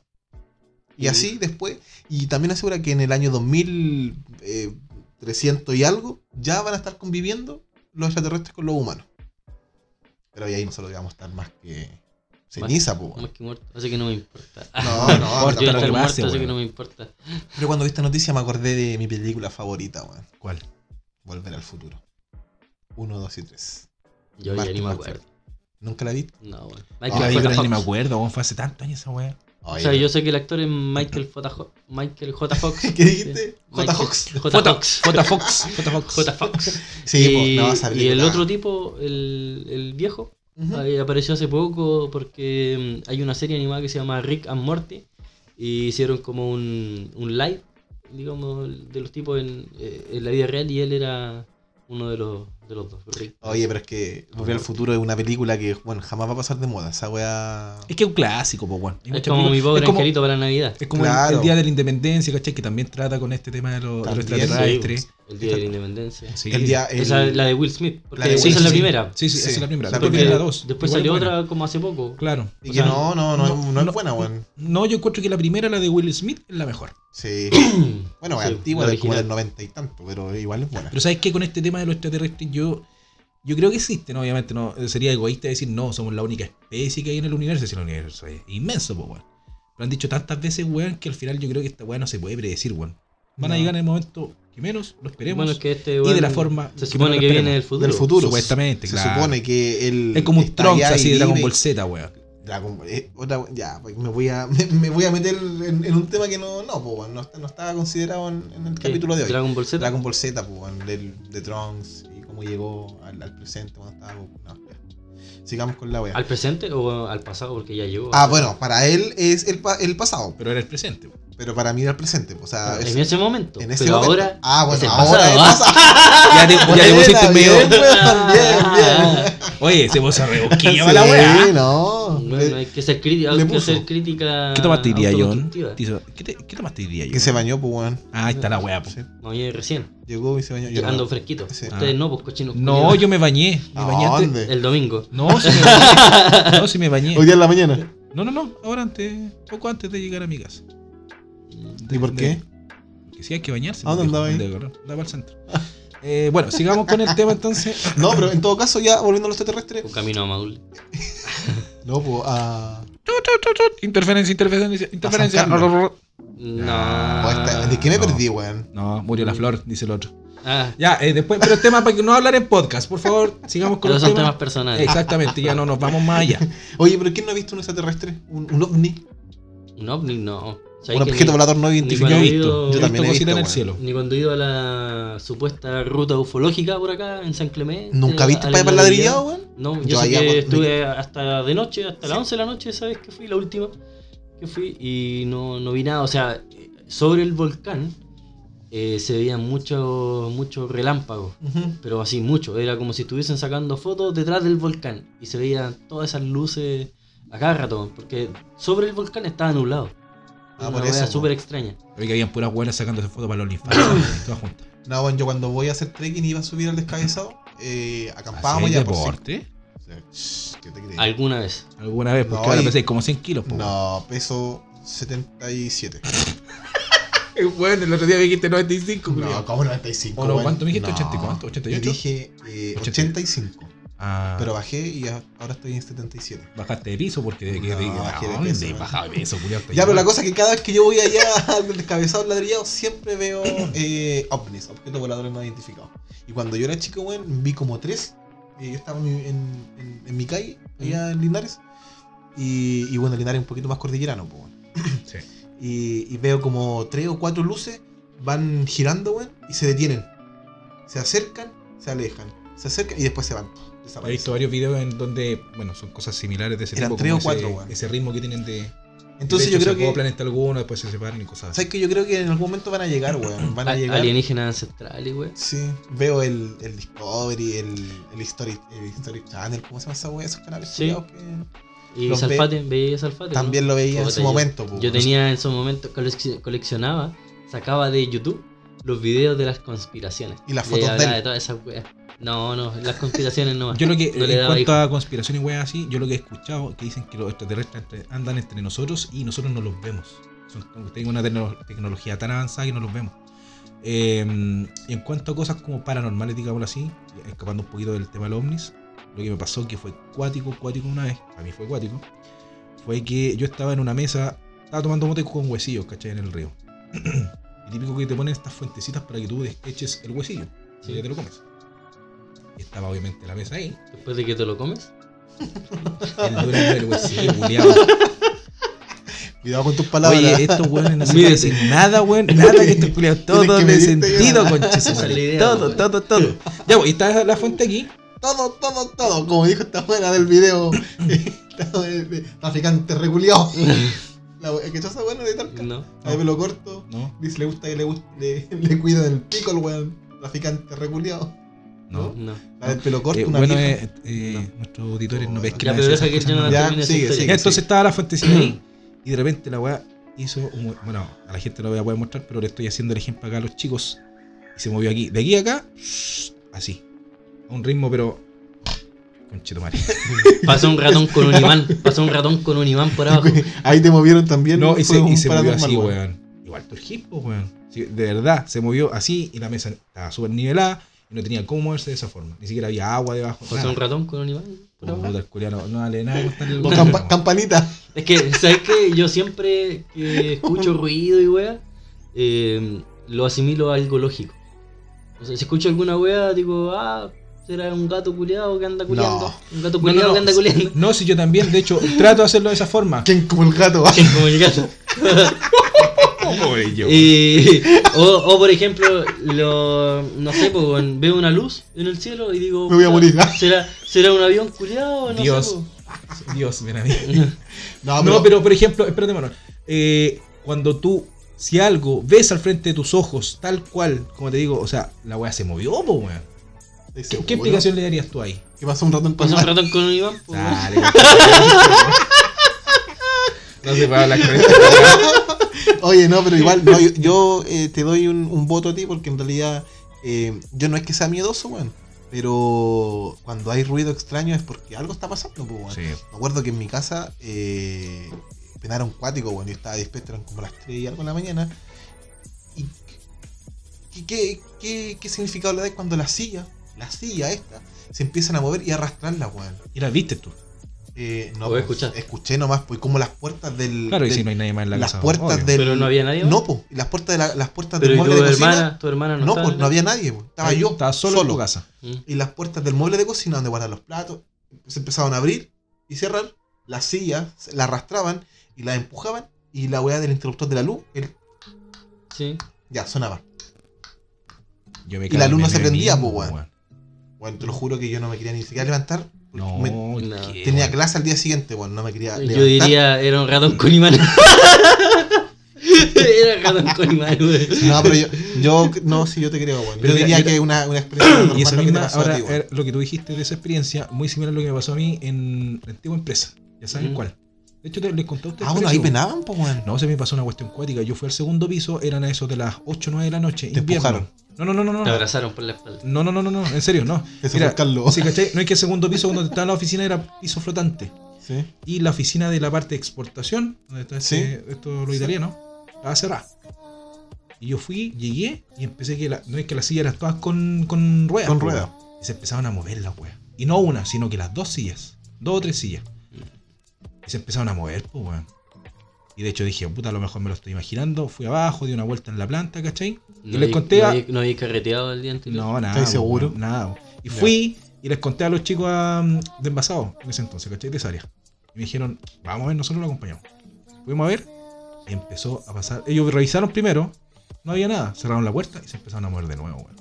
Y así después, y también asegura que en el año 2300 y algo, ya van a estar conviviendo los extraterrestres con los humanos. Pero ahí nosotros vamos a estar más que ceniza, pues. Más que muerto, así que no me importa. No, no, Yo muerto, pase, así que weón. no me importa. Pero cuando vi esta noticia me acordé de mi película favorita, weón. ¿Cuál? Volver al futuro. 1, 2 y 3. Yo ya Marty ni me acuerdo. ¿Nunca la vi? No, weón. Michael la J. película Fox. ni me acuerdo, weón, fue hace tantos años esa weá. O sea, yo sé que el actor es Michael J. Ho- Michael J. Fox. ¿Qué dijiste? J. Fox. J. Fox. J. Fox. J. Fox. J. Fox. Sí, y, no, y el otro tipo, el, el viejo, Apareció hace poco porque mm, hay una serie animada que se llama Rick and Morty y hicieron como un, un live, digamos, de los tipos en, eh, en la vida real y él era uno de los, de los dos. Oye, pero es que Volver al futuro es una película que, bueno, jamás va a pasar de moda. Esa weá. Es que es un clásico, pues, weón. Hay es como mi pobre como- angelito para la Navidad. Es como el- Claro. el, Día de la Independencia, ¿cachai? Que también trata con este tema de, lo- de los extraterrestres. El Día de la Independencia. Sí. El día. el- Esa es la de Will Smith, porque La de esa es la primera. Sí, sí, Sí. esa es la primera. La viene la dos. Después Igual salió buena. otra como hace poco. Claro. Y o que sea, no, no, no, no, no, no, es buena, weón. No, yo encuentro que la primera, la de Will Smith, es la mejor. Sí. Bueno, es Sí, antigua, como del noventa y tanto, pero igual es buena. Pero ¿sabes qué? Con este tema de los extraterrestres, yo Yo creo que existen, obviamente. no Sería egoísta decir, no, somos la única especie que hay en el universo. Si el universo es inmenso, pues, weón. Lo han dicho tantas veces, weón, que al final yo creo que esta weá no se puede predecir, weón. Van a No. llegar en el momento que menos lo esperemos. Bueno, es que este y de weón la forma Se que supone menos que lo viene del futuro. Del futuro. Supuestamente, Se claro. supone que él. Es como un Trunks así de Dragon Ball Z, weón. Dragon Ball- eh, otra- ya, pues me voy a, me, me voy a meter en, en un tema que no, no, bueno, no, no estaba considerado en, en el ¿Qué? capítulo de hoy. Dragon Ball Z. Dragon Ball Z, bueno, del, de Trunks y cómo llegó al, al presente cuando estaba. No. Sigamos con la wea. ¿Al presente o al pasado? Porque ya llegó. Ah, bueno, para él es el, el pasado, Pero era el presente. pero para mí era el presente. pues, O sea, es- En ese momento. en ese pero momento. ahora. ah, bueno, es ahora pasado, es ¿ah? pasado. Ya te, ya te pusiste medio. bien, bien. Oye, se puso rebosquilla Sí, la weá. no. Bueno, hay que ser crítica. Hay que ser crítica. ¿Qué tomaste hoy día, John? ¿Qué, te- qué tomaste hoy día, John? Que se bañó, pues, weón. Ah, ahí está la weá, po. Sí. Me bañé recién. Llegó y se bañó. Yo Ando no. fresquito. Sí. Ustedes Ah. no, pues cochinos. No, yo me bañé. Me ¿A bañé antes. dónde? El domingo. No, sí me bañé. No, sí me bañé. Hoy día en la mañana. No, no, no. Ahora antes, poco antes de llegar a mi casa. ¿Y por qué? Que sí hay que bañarse. ¿A dónde porque, andaba ahí? Andaba al centro. Eh, bueno, sigamos con el tema entonces. No, pero en todo caso, ya volviendo a los extraterrestres. Un camino a Maul. No, pues a. Interferencia, interferencia, interferencia. No. Esta- ¿De qué me no. perdí, weón? No, murió la flor, dice el otro. Ah, Ya, eh, después, pero el tema para que no hablar en podcast, por favor, sigamos con pero los son temas. temas personales. Exactamente, ya no nos vamos más allá. Oye, pero ¿quién no ha visto un extraterrestre? ¿Un, un ovni? Un ovni, no. ¿Sabes ¿Un objeto ni- volador no identificado? Yo he cuando he visto, ido- yo Yo he también visto he cositas en el visto, cielo. Ni cuando he ido a la supuesta ruta ufológica por acá en San Clemente. ¿Nunca viste para el ladrillado, weón? No, yo, Yo sé allá que cuando- estuve hasta de noche, hasta las Sí. 11 de la noche, ¿sabes que fui? La última que fui y no, no vi nada. O sea, sobre el volcán eh, se veían muchos muchos relámpagos, pero así mucho. Era como si estuviesen sacando fotos detrás del volcán y se veían todas esas luces a cada rato, porque sobre el volcán estaba nublado. Ah, Una por eso, súper extraña. Pero que habían puras buenas sacándose fotos para los OnlyFans, todas juntas. No, bueno, yo cuando voy a hacer trekking y iba a subir al descabezado, eh, acampábamos ¿Hacéis ya por sí. ¿Qué te crees? Alguna vez. ¿Alguna vez? Porque No, ahora y- pesáis como 100 kilos, po. No, peso 77. Bueno, el otro día me dijiste 95, No, como 95. ¿O no? weón. ¿Cuánto me dijiste? No. 80 y cuánto? ¿88? Yo dije eh, 80. 85. Ah, Pero bajé y ahora estoy en 77. bajaste de piso porque de que No, de, bajé de no, peso, bajado de peso, culiao, Ya, pero la cosa es que cada vez que yo voy allá al descabezado ladrillado, siempre veo eh, ovnis, objetos voladores no identificados. Y cuando yo era chico, weón, vi como tres. Eh, yo estaba en, mi- en, en- mi calle, allá en Linares. Y, y bueno, Linares es un poquito más cordillerano, pues. Sí. Y, y veo como tres o cuatro luces van girando, weón, y se detienen. Se acercan, se alejan, se acercan y después se van. He visto varios videos en donde, bueno, son cosas similares de ese Eran tipo. tres o cuatro, ese, weón. ese ritmo que tienen de. Entonces yo creo se que. acoplan entre algunos, después se separan y cosas así. ¿Sabes que Yo creo que en algún momento van a llegar, weón. Van a A- llegar. Alienígenas ancestrales, güey. Sí, veo el, el Discovery, el, el, History, el History Channel, ¿cómo se llama esa wea? Esos canales Sí. que Y Los Salfate, veía Salfate. ¿no? también lo veía en su yo- momento. po. Yo tenía en su momento, colec- coleccionaba, sacaba de YouTube los videos de las conspiraciones. Y las fotos de él. de todas esas weas. No, no, las conspiraciones no. Yo lo que, No en cuanto hijo. a conspiración y weas así, yo lo que he escuchado que dicen que los extraterrestres andan entre nosotros y nosotros no los vemos. Son, tienen una tecno- tecnología tan avanzada que no los vemos. Eh, en cuanto a cosas como paranormales, digámoslo así, escapando un poquito del tema del ovnis, lo que me pasó que fue cuático, cuático una vez, a mí fue cuático, fue que yo estaba en una mesa, estaba tomando mote con huesillos, ¿cachai? En el río. y típico que te ponen estas fuentecitas para que tú eches el huesillo, Sí. y ya te lo comes. Estaba obviamente la mesa ahí, Después de que te lo comes. el duro del huesillo, culiao. Cuidado con tus palabras. Oye, estos weones no se dicen nada, weón. Nada que estos culiados. Todo que de sentido, ya. conche su Esa es madre. la idea, Todo, weón. todo, todo. Ya, pues, y está la fuente aquí. Todo, todo, todo. Como dijo esta buena del video. traficante reculeado. La ¿Qué esa buena de Talca? No. La de pelo corto. No, Dice, le gusta que le, le, le cuida del pico al weón. Traficante reculeado. No. No. La del pelo corto, Eh, una bueno, vieja. eh, eh, nuestros auditores no pesquen Ya, a pero veces deja que no Ya, sigue, sigue. Entonces estaba la fuentecita ahí. Y de repente la weá hizo un. Bueno, a la gente no lo voy a poder mostrar, pero le estoy haciendo el ejemplo acá a los chicos. Y se movió aquí. De aquí a acá, así. A un ritmo, pero. Conchito madre. Pasó un ratón con un imán. Pasó un ratón con un imán por abajo. Ahí te movieron también. No, y se, y se movió así, weón. weón. Igual tu hip, weón. Sí, de verdad, se movió así y la mesa estaba súper nivelada y no tenía cómo moverse de esa forma. Ni siquiera había agua debajo. José nada. un ratón con un. Puta, culiao no, no vale nada contarle el O ratón, campa- po. campanita. Es que, ¿sabes qué? Yo siempre que escucho ruido y wea, eh, lo asimilo a algo lógico. O sea, si escucho alguna wea, digo, ah, será un gato culiado que anda culiando. Un gato No, culiado no, no. que anda culiando. No, si yo también, de hecho, trato de hacerlo de esa forma. ¿Quién como el gato? Como el gato. Y, o, o, por ejemplo, lo, no sé, pues, veo una luz en el cielo y digo, Me voy a morir. ¿será, ¿será un avión culiado? No Dios. sé, pues. Dios, ven a mí. No, No, pero por ejemplo, espérate, Manuel. Eh, cuando tú, si algo ves al frente de tus ojos, tal cual, como te digo, o sea, la weá se movió, po, weón. ¿Estás ¿Qué, explicación le darías tú ahí? ¿Qué pasó un ratón con Pasa un ratón con un Iván. Dale. no se hablar con esto. Oye, no, pero igual, no, yo, yo, eh, te doy un, un voto a ti porque en realidad eh, yo no es que sea miedoso, weón. Pero cuando hay ruido extraño es porque algo está pasando, pues, weón. Sí. Me acuerdo que en mi casa eh, penaron cuático, bueno, yo estaba despierto, eran como las 3 y algo de la mañana. ¿Y qué, qué, qué, qué significado le da cuando la silla, la silla esta, se empiezan a mover y a arrastrarla, weón? Y la viste tú. Eh, no, ¿O pues, escuché nomás, pues como las puertas del. Claro, y si no hay nadie más en la las casa. puertas obvio. del. Pero no había nadie más. No, pues, y las puertas, de la- las puertas Pero del ¿y tu mueble de cocina. tu hermana no no, pues en no la- había nadie, pues, estaba yo. Estaba solo, en tu casa. Mm. Y las puertas del mueble de cocina donde guardan los platos se empezaban a abrir y cerrar. Las sillas la arrastraban y la empujaban. Y la weá del interruptor de la luz, el- Sí. ya sonaba. Yo me Y la luz no se prendía, po, weón. Bueno, te lo juro que yo no me quería ni siquiera levantar. No, me- No. ¿qué, tenía clase al día siguiente, bueno, no me quería Yo levantar. diría, era un ratón con imán. era ratón con imán, weón. No, pero yo, yo no, sí, yo te creo, weón. Pero Yo diría que es una, una experiencia normal Y esa lo que te misma, pasó a ahora, ti, eh, lo que tú dijiste de esa experiencia, muy similar a lo que me pasó a mí en la antigua empresa. Ya saben Mm. cuál. De hecho, te, les conté a ustedes. Ah, bueno, ahí penaban, pues, weón. No, se me pasó una cuestión cuática. Yo fui al segundo piso, eran a eso de las 8 o 9 de la noche. Te invierno. empujaron. No, no, no, no. Te No, abrazaron por la espalda. no, no, no, no, no, en serio, no. Ese Mira, fue Carlos. Sí, ¿cachai? No es que el segundo piso, cuando estaba en la oficina, era piso flotante. Sí. Y la oficina de la parte de exportación, donde está este, esto lo italiano, estaba cerrada. Y yo fui, llegué y empecé que la, no es que las sillas eran todas con, con ruedas. Con ruedas. Y se empezaban a mover las weas. Y no una, sino que las dos sillas. Dos o tres sillas. Y se empezaron a mover, pues weón. Y de hecho dije, puta, a lo mejor me lo estoy imaginando. Fui abajo, di una vuelta en la planta, ¿cachai? Y No les conté no a- No había carreteado el día anterior. No, nada. ¿Estáis po, seguro? weón, Nada. po. Y fui y les conté a los chicos de envasado en ese entonces, ¿cachai? De esa área. Y me dijeron, vamos a ver, nosotros lo acompañamos. Fuimos a ver y empezó a pasar. Ellos revisaron primero, no había nada. Cerraron la puerta y se empezaron a mover de nuevo, weón.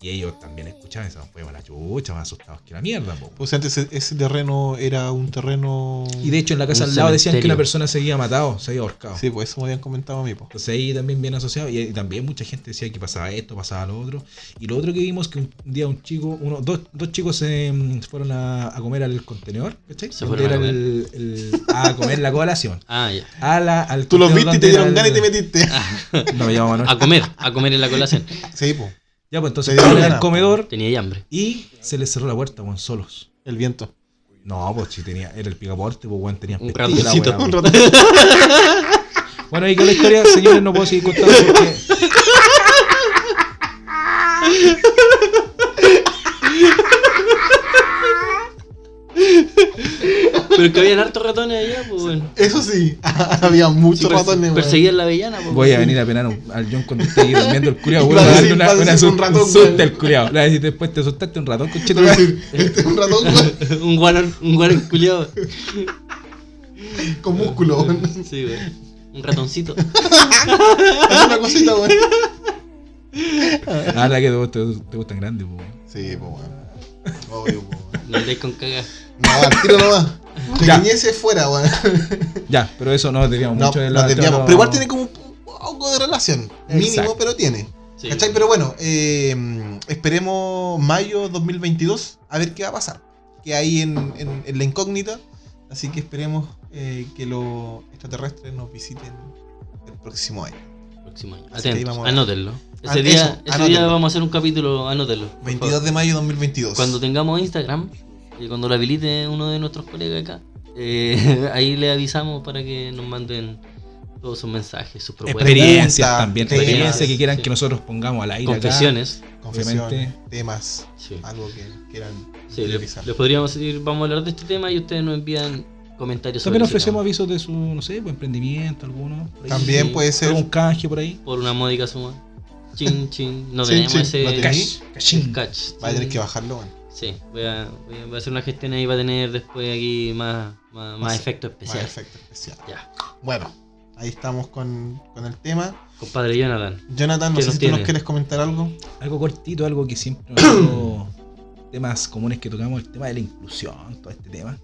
Y ellos también escuchaban y se nos fuimos a la chucha, más asustados que la mierda, po. Pues antes ese, terreno era un terreno. Y de hecho en la casa al lado decían que una persona se había matado, se había ahorcado. Sí, pues eso me habían comentado a mí, pues. Entonces ahí también viene asociado y, y también mucha gente decía que pasaba esto, pasaba lo otro. Y lo otro que vimos que un día un chico, uno, dos, dos chicos se mm, fueron a, a comer al contenedor, ¿cachai? Se fueron a era el, el- a comer la colación. Ah, ya. A la, al Tú los viste y te dieron ganas y te metiste. No me llamo Manuel. A comer, a comer en la colación. Sí, pues. Ya, pues entonces al ganas, comedor Tenía hambre. y se les cerró la puerta, weón, solos. El viento. No, pues si tenía, era el picaporte, pues weón, tenía Un pestillo la weá, Un weón. Bueno, ahí con la historia, señores, no puedo seguir contando porque. Pero que habían hartos ratones allá, pues bueno. Eso sí, había muchos Sí, ratones, weón. Perseguían la avellana, pues. Voy a venir a penar un- al John cuando esté ahí durmiendo el culiao. Y Voy va a a darle decir- una, una un ratón, güey. al culiao. Le voy a decir después te asustaste un ratón, conchito. voy a decir, Este es un ratón, weón, un guarón, un guarón culiado. con músculo, weón. Sí, güey. Un ratoncito. Hace una cosita, weón. Ah, la que te, gustan grandes, po. Sí, pues. Obvio, pues. No andáis con cagas. No, al tiro nomás. Fuera, weón. Ya, pero eso no desviamos No, mucho de nos la. desviamos. no- Pero igual tiene como un poco de relación. Mínimo, Exacto. pero tiene. Sí. ¿Cachai? Pero bueno, eh, esperemos mayo 2022 a ver qué va a pasar. Que hay en, en- en la incógnita. Así que esperemos eh, que los extraterrestres nos visiten el próximo año. Próximo año. Ahí Atentos, anótenlo. Ah, Ese eso, día, ese día vamos a hacer un capítulo, anótenlo. por 22 favor. de mayo 2022. Cuando tengamos Instagram, y cuando lo habilite uno de nuestros colegas acá, eh, ahí le avisamos para que nos manden todos sus mensajes, sus propuestas, Experiencias también, temas. experiencias que quieran Sí. que nosotros pongamos al aire acá. confesiones. Confesiones, Obviamente. temas, Sí. algo que quieran Sí, les podríamos decir, vamos a hablar de este tema y ustedes nos envían comentarios sobre También ese ofrecemos avisos de su, no sé, pues, emprendimiento, alguno. También Sí. puede ser. Algún canje por ahí. por una módica suma. Chin, chin. No Chin, tenemos chin. ese. Cash. Va a tener que bajarlo, bueno. Sí, voy a, voy hacer una gestión ahí, va a tener después aquí más, más, más Más- efectos Más efecto especial. Ya. Bueno, ahí estamos con, con el tema. Compadre Jonathan. Jonathan, no ¿Qué sé nos si tú nos quieres comentar algo. Algo cortito, algo que siempre temas comunes que tocamos, el tema de la inclusión, todo este tema.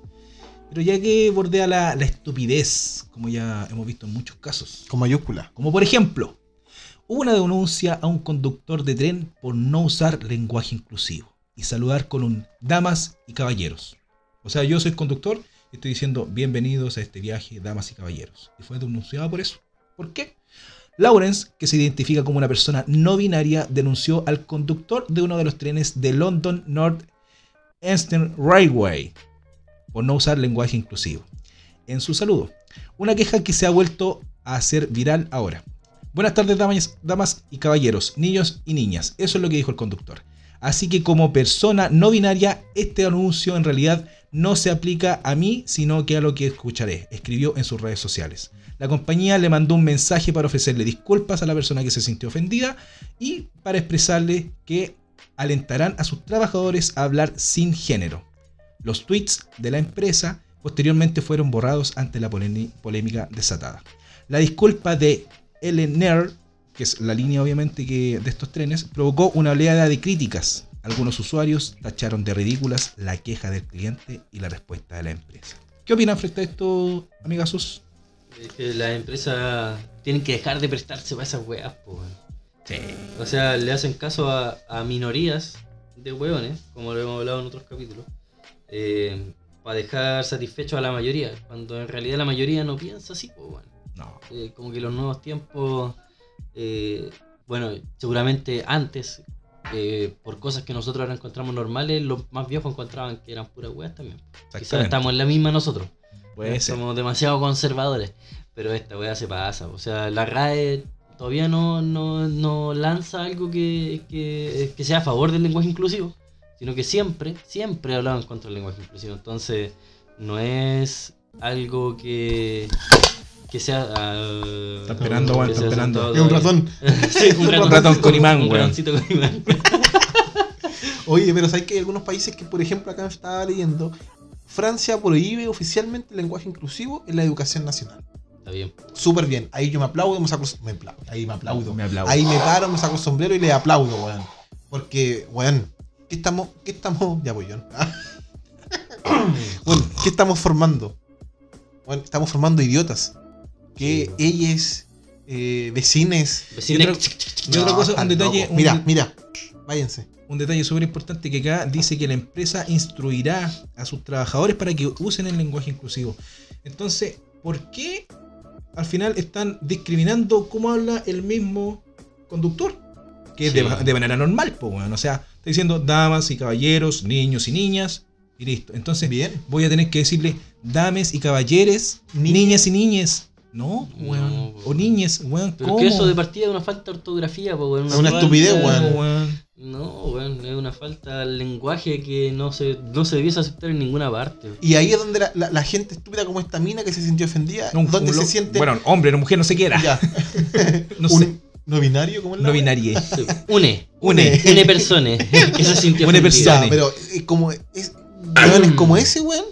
Pero ya que bordea la, la estupidez, como ya hemos visto en muchos casos. Con mayúscula. Como por ejemplo, hubo una denuncia a un conductor de tren por no usar lenguaje inclusivo y saludar con un damas y caballeros. O sea, yo soy conductor y estoy diciendo bienvenidos a este viaje, damas y caballeros. Y fue denunciado por eso. ¿Por qué? Lawrence, que se identifica como una persona no binaria, denunció al conductor de uno de los trenes de London North Eastern Railway por no usar lenguaje inclusivo en su saludo. Una queja que se ha vuelto a hacer viral ahora. Buenas tardes, damas, damas y caballeros, niños y niñas. Eso es lo que dijo el conductor. Así que como persona no binaria, este anuncio en realidad no se aplica a mí, sino que a lo que escucharé, escribió en sus redes sociales. La compañía le mandó un mensaje para ofrecerle disculpas a la persona que se sintió ofendida y para expresarle que alentarán a sus trabajadores a hablar sin género. Los tweets de la empresa posteriormente fueron borrados ante la polémica desatada. La disculpa de LNR, que es la línea obviamente que, de estos trenes, provocó una oleada de críticas. Algunos usuarios tacharon de ridículas la queja del cliente y la respuesta de la empresa. ¿Qué opinan frente a esto, amigazos? Es que las empresas tienen que dejar de prestarse para esas weas, po, weón. O sea, le hacen caso a, a minorías de hueones, como lo hemos hablado en otros capítulos, para dejar satisfecho a la mayoría, cuando en realidad la mayoría no piensa así, pues bueno. No. Eh, como que los nuevos tiempos, eh, bueno, seguramente antes, eh, por cosas que nosotros ahora encontramos normales, los más viejos encontraban que eran puras weas también. Quizás estamos en la misma nosotros. Puede ser. Somos demasiado conservadores. Pero esta wea se pasa. O sea, la RAE todavía no, no, no lanza algo que, que, que sea a favor del lenguaje inclusivo. Sino que siempre, siempre hablaban contra el lenguaje inclusivo. Entonces, no es algo que, que sea. ah, Está esperando, weón, está esperando. Es un todavía. ratón. Sí, un Un ratón, ratón con imán, un weón. ratoncito con imán. Oye, pero ¿sabes que hay algunos países que, por ejemplo, acá me estaba leyendo, Francia prohíbe oficialmente el lenguaje inclusivo en la educación nacional. Está bien. Súper bien. Ahí yo me aplaudo, me saco. Me aplaudo. Ahí me aplaudo. Me aplaudo. Ahí me paro, me saco el sombrero y le aplaudo, weón. Porque, weón, ¿qué estamos. ¿Qué estamos. Ya voy yo. bueno, ¿qué estamos formando? Bueno, estamos formando idiotas. Que ellas, eh, vecines. Vecino. Y otra- Y otra cosa, un detalle, un Mira, de- mira. Váyanse. Un detalle súper importante que acá dice que la empresa instruirá a sus trabajadores para que usen el lenguaje inclusivo. Entonces, ¿por qué al final están discriminando cómo habla el mismo conductor? Que es de manera normal, pues, bueno. O sea, está diciendo damas y caballeros, niños y niñas, y listo. Entonces, Bien. voy a tener que decirle dames y caballeres, Niñas. niñas y niñes. No, No, weón. O niñas, weón. Pero ¿cómo? es que eso de partida es una falta de ortografía, po, weón. Es una estupidez, ¿Cómo, weón. weón? No, weón, es una falta al lenguaje que no se, no se debiese aceptar en ninguna parte. weón. Y ahí es donde la, la- la gente estúpida como esta mina que se sintió ofendida, Un- donde se siente Bueno, hombre o mujer, no se quiera. ya, No un sé. no binario como es la No binarie. Sí, Une, Une. une persone que se sintió Une. Ya, pero eh, como es, como ese weón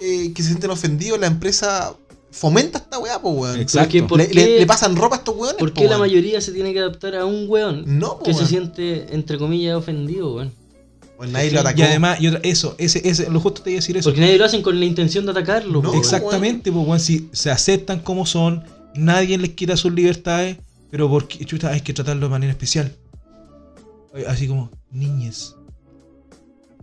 eh, que se sienten ofendidos, la empresa fomenta esta weá, pues weón. Exacto. Porque, ¿por Le, qué, le- le pasan ropa a estos weones. por po, qué la mayoría se tiene que adaptar a un weón No, po, que se siente, entre comillas, ofendido, weón? Pues nadie lo atacó. Y además, y otra- eso, ese, ese, lo justo te iba a decir eso. Porque nadie lo hacen con la intención de atacarlo, No, po, weón. Exactamente, pues, weón, si se aceptan como son, nadie les quita sus libertades, pero porque chuta, hay que tratarlo de manera especial. Así como, niñes.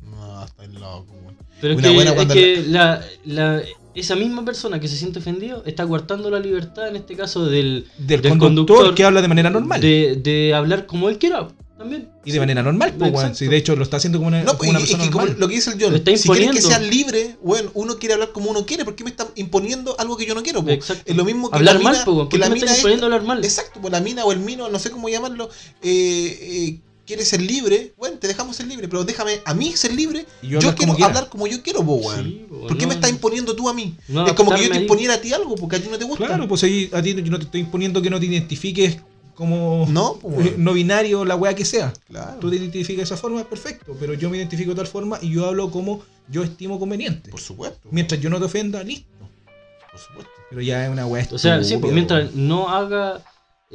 No, está loco, weón. Pero es Una que, buena es cuando que la, la- esa misma persona que se siente ofendido está coartando la libertad, en este caso, del, Del, Del conductor, conductor que habla de manera normal. de, de hablar como él quiera. también. Y de manera normal, pues, weón. Si de hecho lo está haciendo como una, No, como pues, una es persona que como normal. lo que dice el John, si quieren que sean libres, bueno, uno quiere hablar como uno quiere, ¿por qué me están imponiendo algo que yo no quiero? po? Exacto. Es lo mismo que Hablar la mal, mina, pues, que ¿por qué la me mina esta- imponiendo hablar mal? Exacto, pues la mina o el mino, no sé cómo llamarlo, eh, eh, quiere ser libre, bueno, te dejamos ser libre, pero déjame a mí ser libre. Y Yo, yo hablar quiero como hablar como yo quiero, po, weón. Sí, po, ¿Por qué no- me estás imponiendo tú a mí? no es como que yo te ahí. imponiera a ti algo porque a ti no te gusta. Claro, pues ahí a ti yo no te estoy imponiendo que no te identifiques como No, eh, no binario, la weá que sea. Claro. Tú te identificas de esa forma, perfecto. Pero yo me identifico de tal forma y yo hablo como yo estimo conveniente. Por supuesto. Mientras yo no te ofenda, listo. Por supuesto. Pero ya es una weá O sea, sí, pues mientras no haga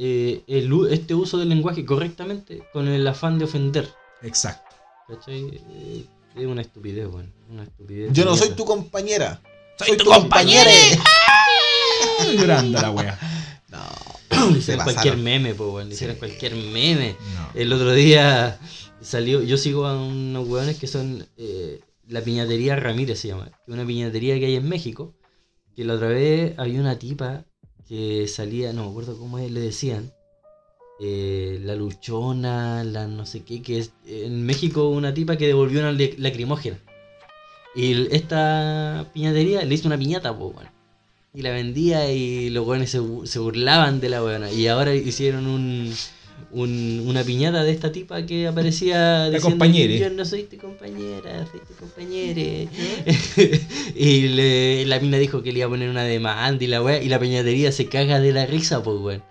eh, el u- este uso del lenguaje correctamente con el afán de ofender. Exacto. ¿Cachai? Eh, es una estupidez, weón. Una estupidez. Yo no soy tu compañera. Soy tu compañere. Grande la weá. No. Hicieron cualquier meme, pues, weón. Le hicieron Sí. cualquier meme. No. El otro día salió, yo sigo a unos weones que son eh, la piñatería Ramírez se llama, una piñatería que hay en México, que la otra vez había una tipa que salía, no me acuerdo cómo le decían, eh, la luchona, la no sé qué, que es en México una tipa que devolvió una lac- lacrimógena. Y esta piñatería le hizo una piñata, pues. Y la vendía y los weones se, se burlaban de la weona. Y ahora hicieron un, un- una piñata de esta tipa que aparecía diciendo compañere. yo no soy tu compañera, soy tu compañere. y le- la mina dijo que le iba a poner una demanda y la wea, y la piñatería se caga de la risa, pues weón.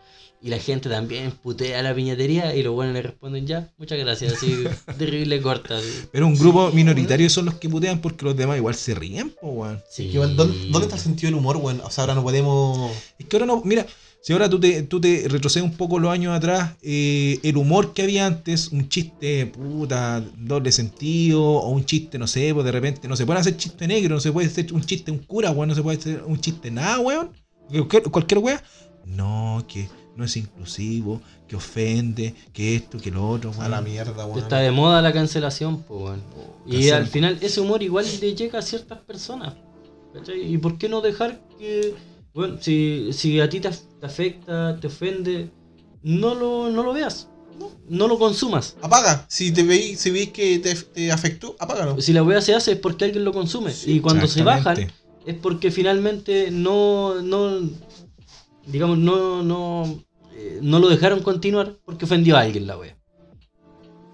Y la gente también putea a la piñatería y los buenos le responden ya, muchas gracias, así, terrible corta. así. Pero un grupo minoritario son los que putean porque los demás igual se ríen, po, weón. Sí. ¿Dónde, dónde está el sentido del humor, weón? O sea, ahora no podemos. Es que ahora no, mira, si ahora tú te, tú te retrocedes un poco los años atrás, eh, el humor que había antes, un chiste, puta, doble sentido, o un chiste, no sé, pues de repente, no se puede hacer chiste negro, no se puede hacer un chiste un cura, weón, no se puede hacer un chiste nada, weón. Cualquier, cualquier weón. No, que no es inclusivo, que ofende, que esto, que lo otro, weón. A la mierda, weón. Está de moda la cancelación, pues weón. Y al final ese humor igual le llega a ciertas personas. ¿cachai? ¿Y por qué no dejar que, bueno, si, si a ti te, te afecta, te ofende, no lo, no lo veas, no lo consumas. Apaga. Si te veis, si veis que te, te afectó, apágalo. Si la wea se hace es porque alguien lo consume. y cuando se bajan es porque finalmente no, no digamos, no, no, eh, no lo dejaron continuar porque ofendió a alguien la wea.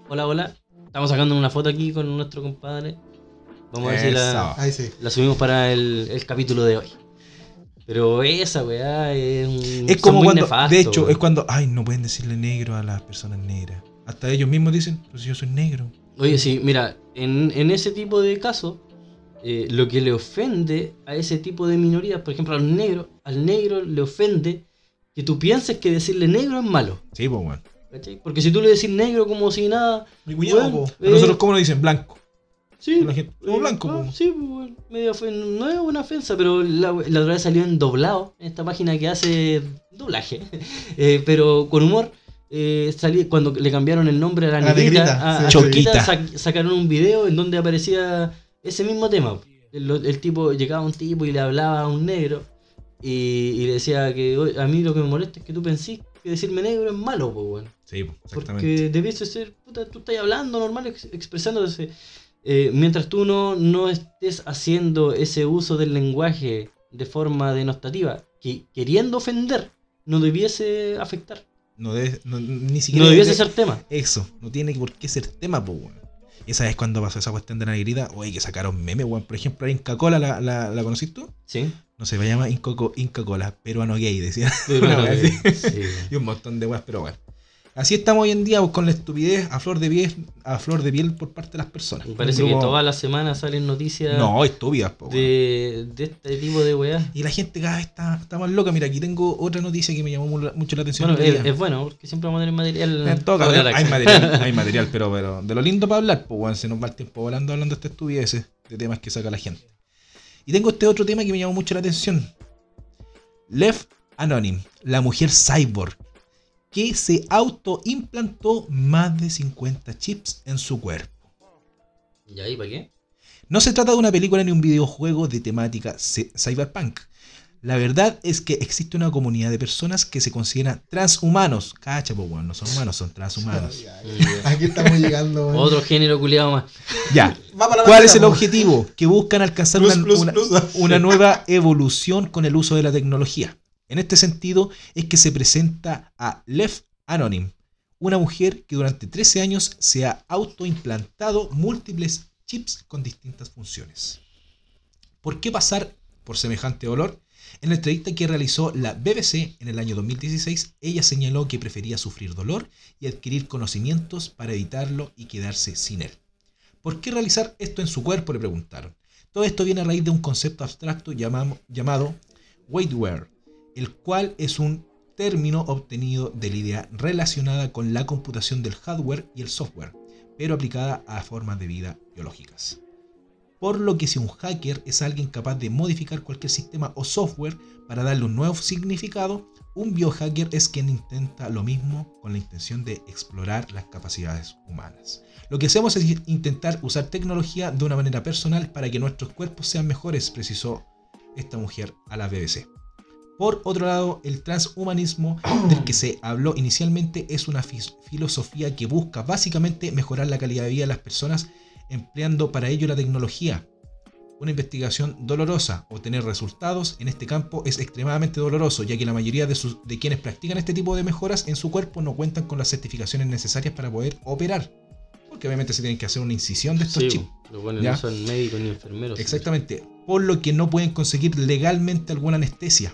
Hola, hola. Estamos sacando una foto aquí con nuestro compadre. Vamos a ver si la, Eso. Ahí sí. la subimos para el, el capítulo de hoy. Pero esa weá es un. Es como cuando, de hecho, es cuando, ay, no pueden decirle negro a las personas negras. Hasta ellos mismos dicen, pues yo soy negro. Oye, sí, mira, en, en ese tipo de casos, eh, lo que le ofende a ese tipo de minorías, por ejemplo, al negro, al negro le ofende que tú pienses que decirle negro es malo. Sí, pues, weón. Porque si tú le decís negro como si nada. Mi cuñado, weón, po. A eh, Nosotros, ¿cómo nos dicen? Blanco. Sí, la gente- somos eh, blancos, ah, sí, pues, medio no es una ofensa, pero la, la otra vez salió en doblado, en esta página que hace doblaje, eh, pero con humor. eh, salí- cuando le cambiaron el nombre a la, la negrita, negrita, a- sí. a Choquita. Choquita, sac- sacaron un video en donde aparecía ese mismo tema. El, el tipo llegaba un tipo y le hablaba a un negro y, y le decía que "Oye, a mí lo que me molesta es que tú pensís que decirme negro es malo, pues bueno. Sí, exactamente. Porque debiese ser, puta, tú estás hablando normal, ex- expresándose. Eh, mientras tú no, no estés haciendo ese uso del lenguaje de forma denotativa, que queriendo ofender, no debiese afectar. No debe- no- ni siquiera. No debiese debe- ser tema. Eso, no tiene por qué ser tema, pues, weón. Esa vez cuando pasó esa cuestión de la negrita, oye, que sacaron memes, weón. Por ejemplo, Inca Cola, ¿la, la, la conociste tú? Sí. No se llama Inca, Inca Cola, peruano gay, decía. Sí. y un montón de weas, pero bueno. Así estamos hoy en día pues, con la estupidez a flor de piel, a flor de piel por parte de las personas. Me parece que todas las semanas salen noticias No, estúpidas, po, de, de este tipo de weá. Y la gente cada vez está, está más loca. Mira, aquí tengo otra noticia que me llamó mu- mucho la atención. Bueno, es, bueno, porque siempre vamos a tener material. En todo caso, hay material, hay material, pero, pero de lo lindo para hablar, pues, se nos va el tiempo volando hablando de estas estupideces, de temas que saca la gente. Y tengo este otro tema que me llamó mucho la atención. Left Anonym, la mujer cyborg, que se autoimplantó más de 50 chips en su cuerpo. ¿Y ahí para qué? No se trata de una película ni un videojuego de temática cy- cyberpunk. La verdad es que existe una comunidad de personas que se consideran transhumanos. Cacha, pues, weón, no son humanos, son transhumanos. Aquí estamos llegando. Otro género culiado más. Ya. ¿Cuál es el objetivo? Que buscan alcanzar Plus, una, plus, una- plus. una nueva evolución con el uso de la tecnología. En este sentido es que se presenta a Lev Anonym, una mujer que durante 13 años se ha autoimplantado múltiples chips con distintas funciones. ¿Por qué pasar por semejante dolor? En la entrevista que realizó la BBC en el año 2016, ella señaló que prefería sufrir dolor y adquirir conocimientos para evitarlo y quedarse sin él. ¿Por qué realizar esto en su cuerpo? Le preguntaron. Todo esto viene a raíz de un concepto abstracto llamamo- llamado weightware, el cual es un término obtenido de la idea relacionada con la computación del hardware y el software, pero aplicada a formas de vida biológicas. Por lo que si un hacker es alguien capaz de modificar cualquier sistema o software para darle un nuevo significado, un biohacker es quien intenta lo mismo con la intención de explorar las capacidades humanas. Lo que hacemos es intentar usar tecnología de una manera personal para que nuestros cuerpos sean mejores, precisó esta mujer a la BBC. Por otro lado, el transhumanismo del que se habló inicialmente es una filosofía que busca básicamente mejorar la calidad de vida de las personas empleando para ello la tecnología. Una investigación dolorosa o tener resultados en este campo es extremadamente doloroso, ya que la mayoría de, sus- de quienes practican este tipo de mejoras en su cuerpo no cuentan con las certificaciones necesarias para poder operar. Porque obviamente se tienen que hacer una incisión de estos Sí, chips. los buenos Ya. no son médicos ni enfermeros. Exactamente. Por lo que no pueden conseguir legalmente alguna anestesia.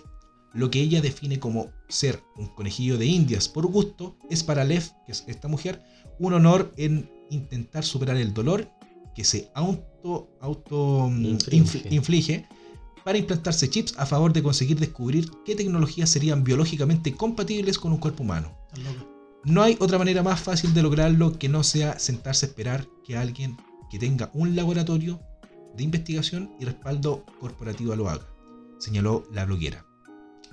Lo que ella define como ser un conejillo de indias por gusto es para Lev, que es esta mujer, un honor en intentar superar el dolor que se auto, auto mm, Inflige. infli- inflige para implantarse chips a favor de conseguir descubrir qué tecnologías serían biológicamente compatibles con un cuerpo humano. No hay otra manera más fácil de lograrlo que no sea sentarse a esperar que alguien que tenga un laboratorio de investigación y respaldo corporativo lo haga, señaló la bloguera.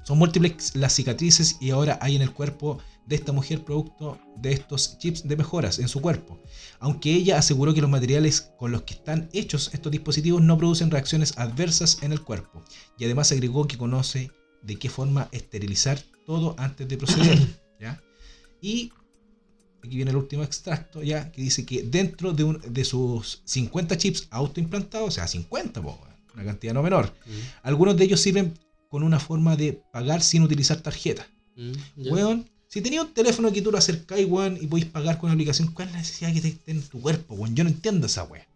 Son múltiples las cicatrices y ahora hay en el cuerpo de esta mujer producto de estos chips de mejoras en su cuerpo. Aunque ella aseguró que los materiales con los que están hechos estos dispositivos no producen reacciones adversas en el cuerpo. Y además agregó que conoce de qué forma esterilizar todo antes de proceder. ¿ya? Y aquí viene el último extracto ya que dice que dentro de, un- de sus 50 chips autoimplantados, o sea, 50, po, una cantidad no menor, algunos de ellos sirven con una forma de pagar sin utilizar tarjeta. mm. Weón, si tenías un teléfono que tú lo acercáis, weón, y podéis pagar con una aplicación, ¿cuál es la necesidad que te esté en tu cuerpo, weón? Yo no entiendo esa eso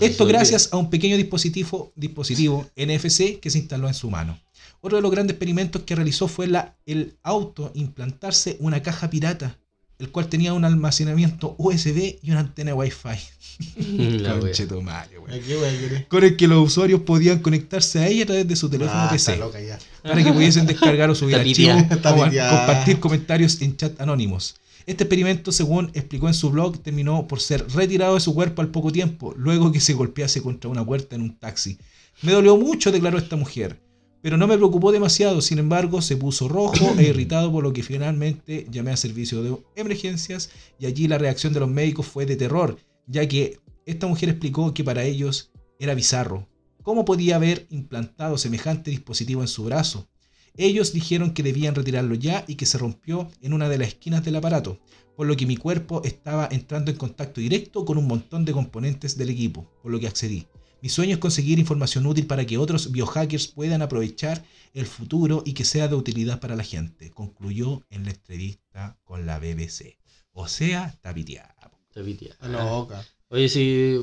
Esto gracias a un pequeño dispositivo, dispositivo NFC que se instaló en su mano. Otro de los grandes experimentos que realizó fue la, el auto implantarse una caja pirata, el cual tenía un almacenamiento USB y una antena Wi-Fi. La wea. Conchetumare, weón. ¿A qué wea querés? Con el que los usuarios podían conectarse a ella a través de su teléfono Ah, PC está loca ya. para que pudiesen descargar o subir Está archivos o compartir comentarios en chat anónimos. Este experimento, según explicó en su blog, terminó por ser retirado de su cuerpo al poco tiempo, luego que se golpease contra una puerta en un taxi. Me dolió mucho, declaró esta mujer, pero no me preocupó demasiado, sin embargo se puso rojo e irritado por lo que finalmente llamé a servicio de emergencias y allí la reacción de los médicos fue de terror, ya que esta mujer explicó que para ellos era bizarro. ¿Cómo podía haber implantado semejante dispositivo en su brazo? Ellos dijeron que debían retirarlo ya y que se rompió en una de las esquinas del aparato, por lo que mi cuerpo estaba entrando en contacto directo con un montón de componentes del equipo, por lo que accedí. Mi sueño es conseguir información útil para que otros biohackers puedan aprovechar el futuro y que sea de utilidad para la gente, concluyó en la entrevista con la BBC. O sea, está piteada. Está piteada. Está loca. Oye, sí,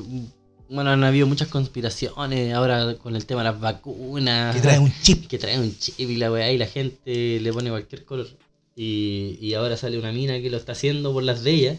bueno, han habido muchas conspiraciones ahora con el tema de las vacunas. Que trae un chip. que trae un chip y la weá y la gente le pone cualquier color. Y, y ahora sale una mina que lo está haciendo por las de ella.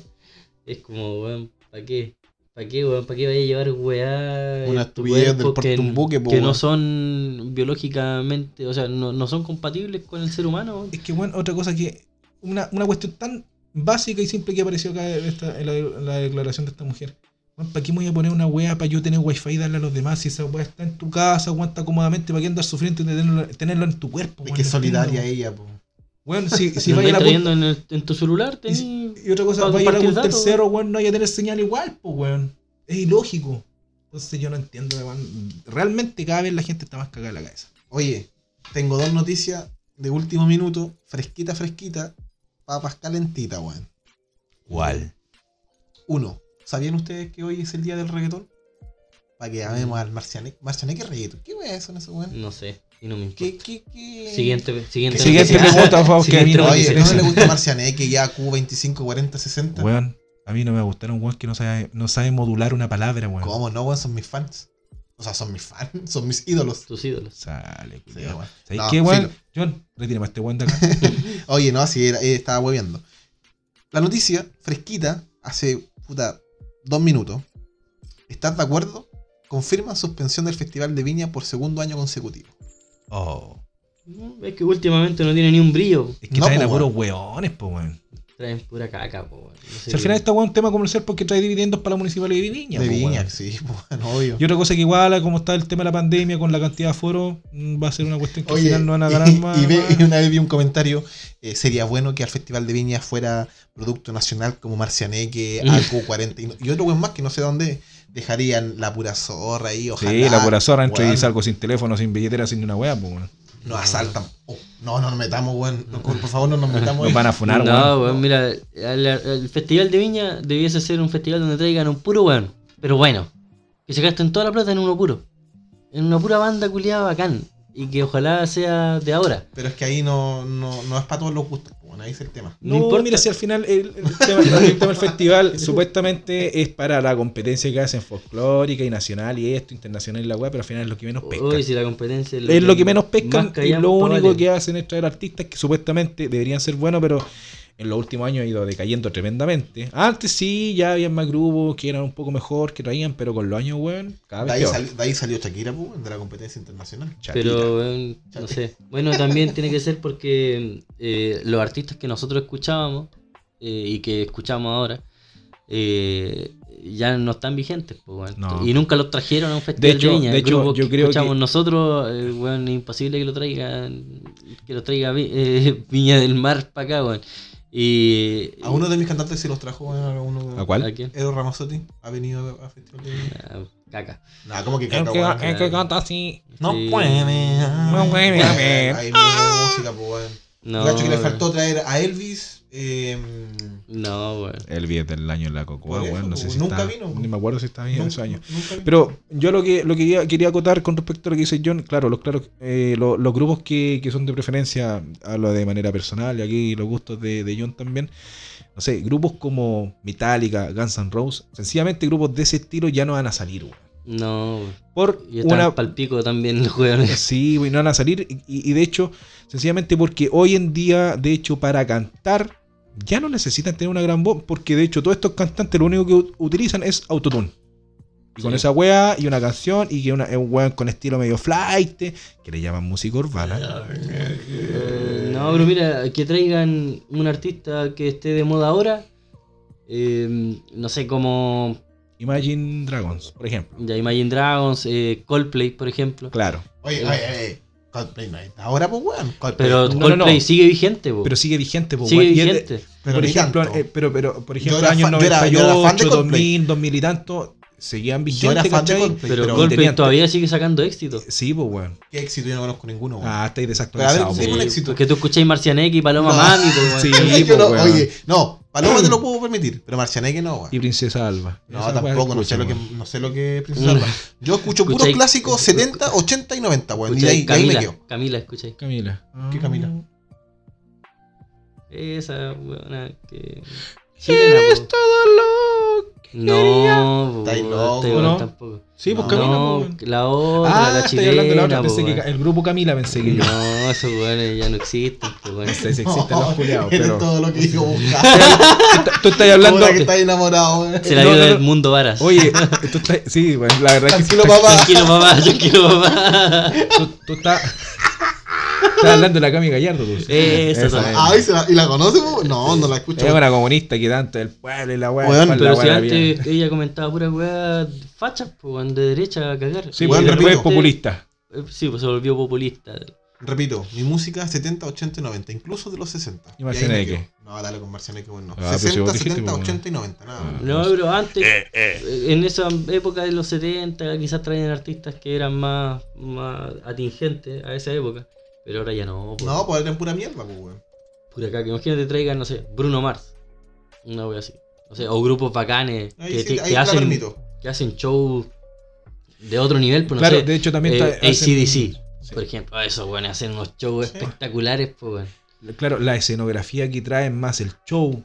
Es como, weón, ¿para qué? ¿Para qué, weón? ¿Para qué vaya a llevar weá? Una tu estupidez del que, un buque, po, que no weón. son biológicamente, o sea, no, no son compatibles con el ser humano? weón? Es que, bueno, otra cosa que. Una, una cuestión tan básica y simple que apareció acá en, esta- en la, en la declaración de esta mujer. Bueno, ¿Para qué me voy a poner una wea para yo tener wifi y darle a los demás si esa wea está en tu casa, aguanta cómodamente? ¿Para qué andar sufriendo de tenerlo, tenerlo en tu cuerpo? Es weón? que es solidaria ella, po. Bueno, si, si vaya a la en, el- en tu celular, si- y otra cosa, para vaya a del datos, cerro, weón, no vaya a tener señal igual, pues, weón. Es ilógico. Entonces yo no entiendo, weón. Realmente cada vez la gente está más cagada en la cabeza. Oye, tengo dos noticias de último minuto, fresquita, fresquita, papas calentitas, weón. ¿Cuál? Uno, ¿sabían ustedes que hoy es el día del reggaetón? Para que llamemos al Marcianeque. ¿Marcianeque reggaetón? ¿Qué weón son esos weón? No sé, y no me importa. ¿Qué, qué, qué? Siguiente, siguiente. Siguiente pregunta, por favor, que a mí Siguiente no Oye, ¿no le gusta Marcianeque ya Q25, 40, 60? Weón, a mí no me gustaron weón que no sabe, no sabe modular una palabra, weón. ¿Cómo no, weón? Son mis fans. O sea, son mis fans, son mis ídolos. Tus ídolos. Sale, Sí, weón. ¿Sabes No, qué, weón? John, retírame a este weón de acá. Oye, no, así era, eh, estaba hueviando. La noticia, fresquita, hace puta dos minutos. ¿Estás de acuerdo? Confirma suspensión del Festival de Viña por segundo año consecutivo. Oh. No, Es que últimamente no tiene ni un brillo. Es que No, traen po, a puros weón. weones, po, weón. Traen pura caca, po, weón. No sé Si al final está weón un tema comercial porque trae dividendos para la municipalidad de Viña. de po, Viña, weón. sí, bueno, obvio. Y otra cosa que igual, como está el tema de la pandemia, con la cantidad de aforo, mm, va a ser una cuestión que Oye, al final no van a ganar y, más. y ve- weón. y una vez vi un comentario, eh, sería bueno que al Festival de Viña fuera producto nacional como Marcianeque, AQ40 y, no- y otro buen más que no sé dónde dejarían la pura zorra ahí, ojalá. Sí, la pura zorra entre y salgo sin teléfono, sin billetera, sin ni una weá, pues, weón. Nos asaltan. Oh, no, no nos metamos, weón. No, por favor, no nos metamos. Nos van a funar, no, weón. weón, mira, el, el Festival de Viña debiese ser un festival donde traigan un puro weón. Pero bueno, que se gasten toda la plata en uno puro. En una pura banda culiada bacán. Y que ojalá sea de ahora. Pero es que ahí no, no, no es para todos los gustos, bueno, ahí es el tema. No No, importa. mira, si al final el, el tema, el tema del festival supuestamente es para la competencia que hacen folclórica y nacional y esto, internacional y la weá, pero al final es lo que menos pescan. Uy, si la competencia es lo que menos pescan y lo único que hacen es traer artistas que supuestamente deberían ser buenos, pero en los últimos años ha ido decayendo tremendamente. Antes sí, ya había más grupos que eran un poco mejor, que traían, pero con los años, weón, cada De vez ahí, peor. sali- de ahí salió Shakira, pues, de la competencia internacional. Shakira. Pero, weón, no sé. Bueno, también tiene que ser porque eh, los artistas que nosotros escuchábamos eh, y que escuchamos ahora eh, ya no están vigentes. pues, weón. No. Y nunca los trajeron a un festival de, hecho- viña. de hecho, grupo yo que creo escuchamos que- nosotros, eh, weón, es imposible que lo traigan, que lo traiga eh, Viña del Mar para acá, weón. Y... A uno de mis cantantes se los trajo, weón, a uno ¿A cuál? ¿A quién? Edo Ramazzotti ha venido a Festival de. Ah, caca. Nah, ¿cómo que que, weón? el que canta así. No Sí. puede. No puede. Hay música, pues, weón. No, Yo cacho que le faltó traer a Elvis. Eh, No, weón. El 10 del año en la Cocoa. No sé si nunca está- vino. Ni me acuerdo si estaba bien en nunca vi. Pero yo lo que lo que quería, quería acotar con respecto a lo que dice John, claro, los claro, eh, lo- los grupos que, que son de preferencia, hablo de manera personal y aquí los gustos de, de John también. No sé, grupos como Metallica, Guns N' Roses, sencillamente grupos de ese estilo ya no van a salir, weón. No. Por Y están una palpico también los weones. Sí, güey, no van a salir. Y, y de hecho, sencillamente porque hoy en día, de hecho, para cantar, ya no necesitan tener una gran voz. Porque de hecho, todos estos cantantes lo único que utilizan es autotune. Y con esa wea y una canción y que una, es un weón con estilo medio flight, que le llaman música urbana. Eh, no, pero mira, que traigan un artista que esté de moda ahora. eh, no sé, como Imagine Dragons, por ejemplo. ya Imagine Dragons, eh, Coldplay, por ejemplo. Claro. Oye, oye, oye. Coldplay no está ahora, pues, weón. Coldplay. Pero No, no, Coldplay no. sigue vigente, po. Pero sigue vigente, po, sigue weón. De- vigente. Pero por ejemplo, eh, pero, pero, por Yo ejemplo, años fan- yo era- yo era 98, fan de Coldplay. 2000, 2000 y tanto, seguían Yo era vigentes, fan de. Coldplay, Pero, pero Coldplay tenían- todavía sigue sacando éxito. Sí, pues, weón. qué éxito yo no conozco ninguno, weón. Ah, estáis desactualizados, a ver, dime un éxito. Porque tú escucháis Marcianeque y Paloma No. Mami, po, weón. Sí, Es que po, no, weón. oye, no, Paloma te lo puedo permitir, pero Marcianeque no, weón. Y Princesa Alba. No, Esa tampoco, no escucha, sé, lo que, weón. no sé lo que es Princesa Alba. Yo escucho puros clásicos 70, 80 y 90, weón. Y de ahí, de ahí me Camila, quedo. Camila, escucháis. Camila. ¿Qué Camila? Esa weona que. Po. todo lo que quería. No, po, Estáis loco, este weón ¿no? tampoco. Sí, pues No, Camila. No, pues, la otra, Ah, la estoy chilena. hablando de la otra. po, Pensé que el grupo Camila pensé que yo. No, esos weones ya no existen, po, weón. No sé si existen los culiados, Eres pero. todo lo que dijo buscar. Tú estás hablando. Ahora que estás enamorado. Se la dio no, del mundo varas. Oye, tú estás. Sí, bueno, la verdad es que. Tranquilo, papá. Tranquilo, papá, tranquilo, papá. Tú, tú estás. Estás hablando de la Cami Gallardo, tú. Esa Esa también. es. Ay, ¿se la- ¿y la conoces? weón? No, no la escucho. Es una comunista que tanto del pueblo y la weá. La Pero si weá bien. antes ella comentaba pura weá fachas, pues weón, de derecha a cagar. Sí, Weón, porque después es repito. populista. Eh, Sí, pues se volvió populista. Repito, mi música 70, 80 y 90, incluso de los 60. ¿Y Marcianeque? No, dale con Marcianeque, bueno. Ah, pero si 60, vos dijiste, 70, pues, 80 y 90, nada. Ah. No, pero antes, eh, en esa época de los 70, quizás traían artistas que eran más, más atingentes a esa época. Pero ahora ya no. No, pues eran pura mierda, pues, weón. Pura caca. Imagínate traigan, no sé, Bruno Mars. Una wea así. O sea, o grupos bacanes Ahí que, sí, que- ahí que te la hacen, permito. que hacen show de otro nivel, pues no claro, sé. de hecho también eh, está- hacen- AC/DC, sí. por ejemplo. Esos weones hacen unos shows Sí. espectaculares, pues weón. Claro, la escenografía que traen, más el show,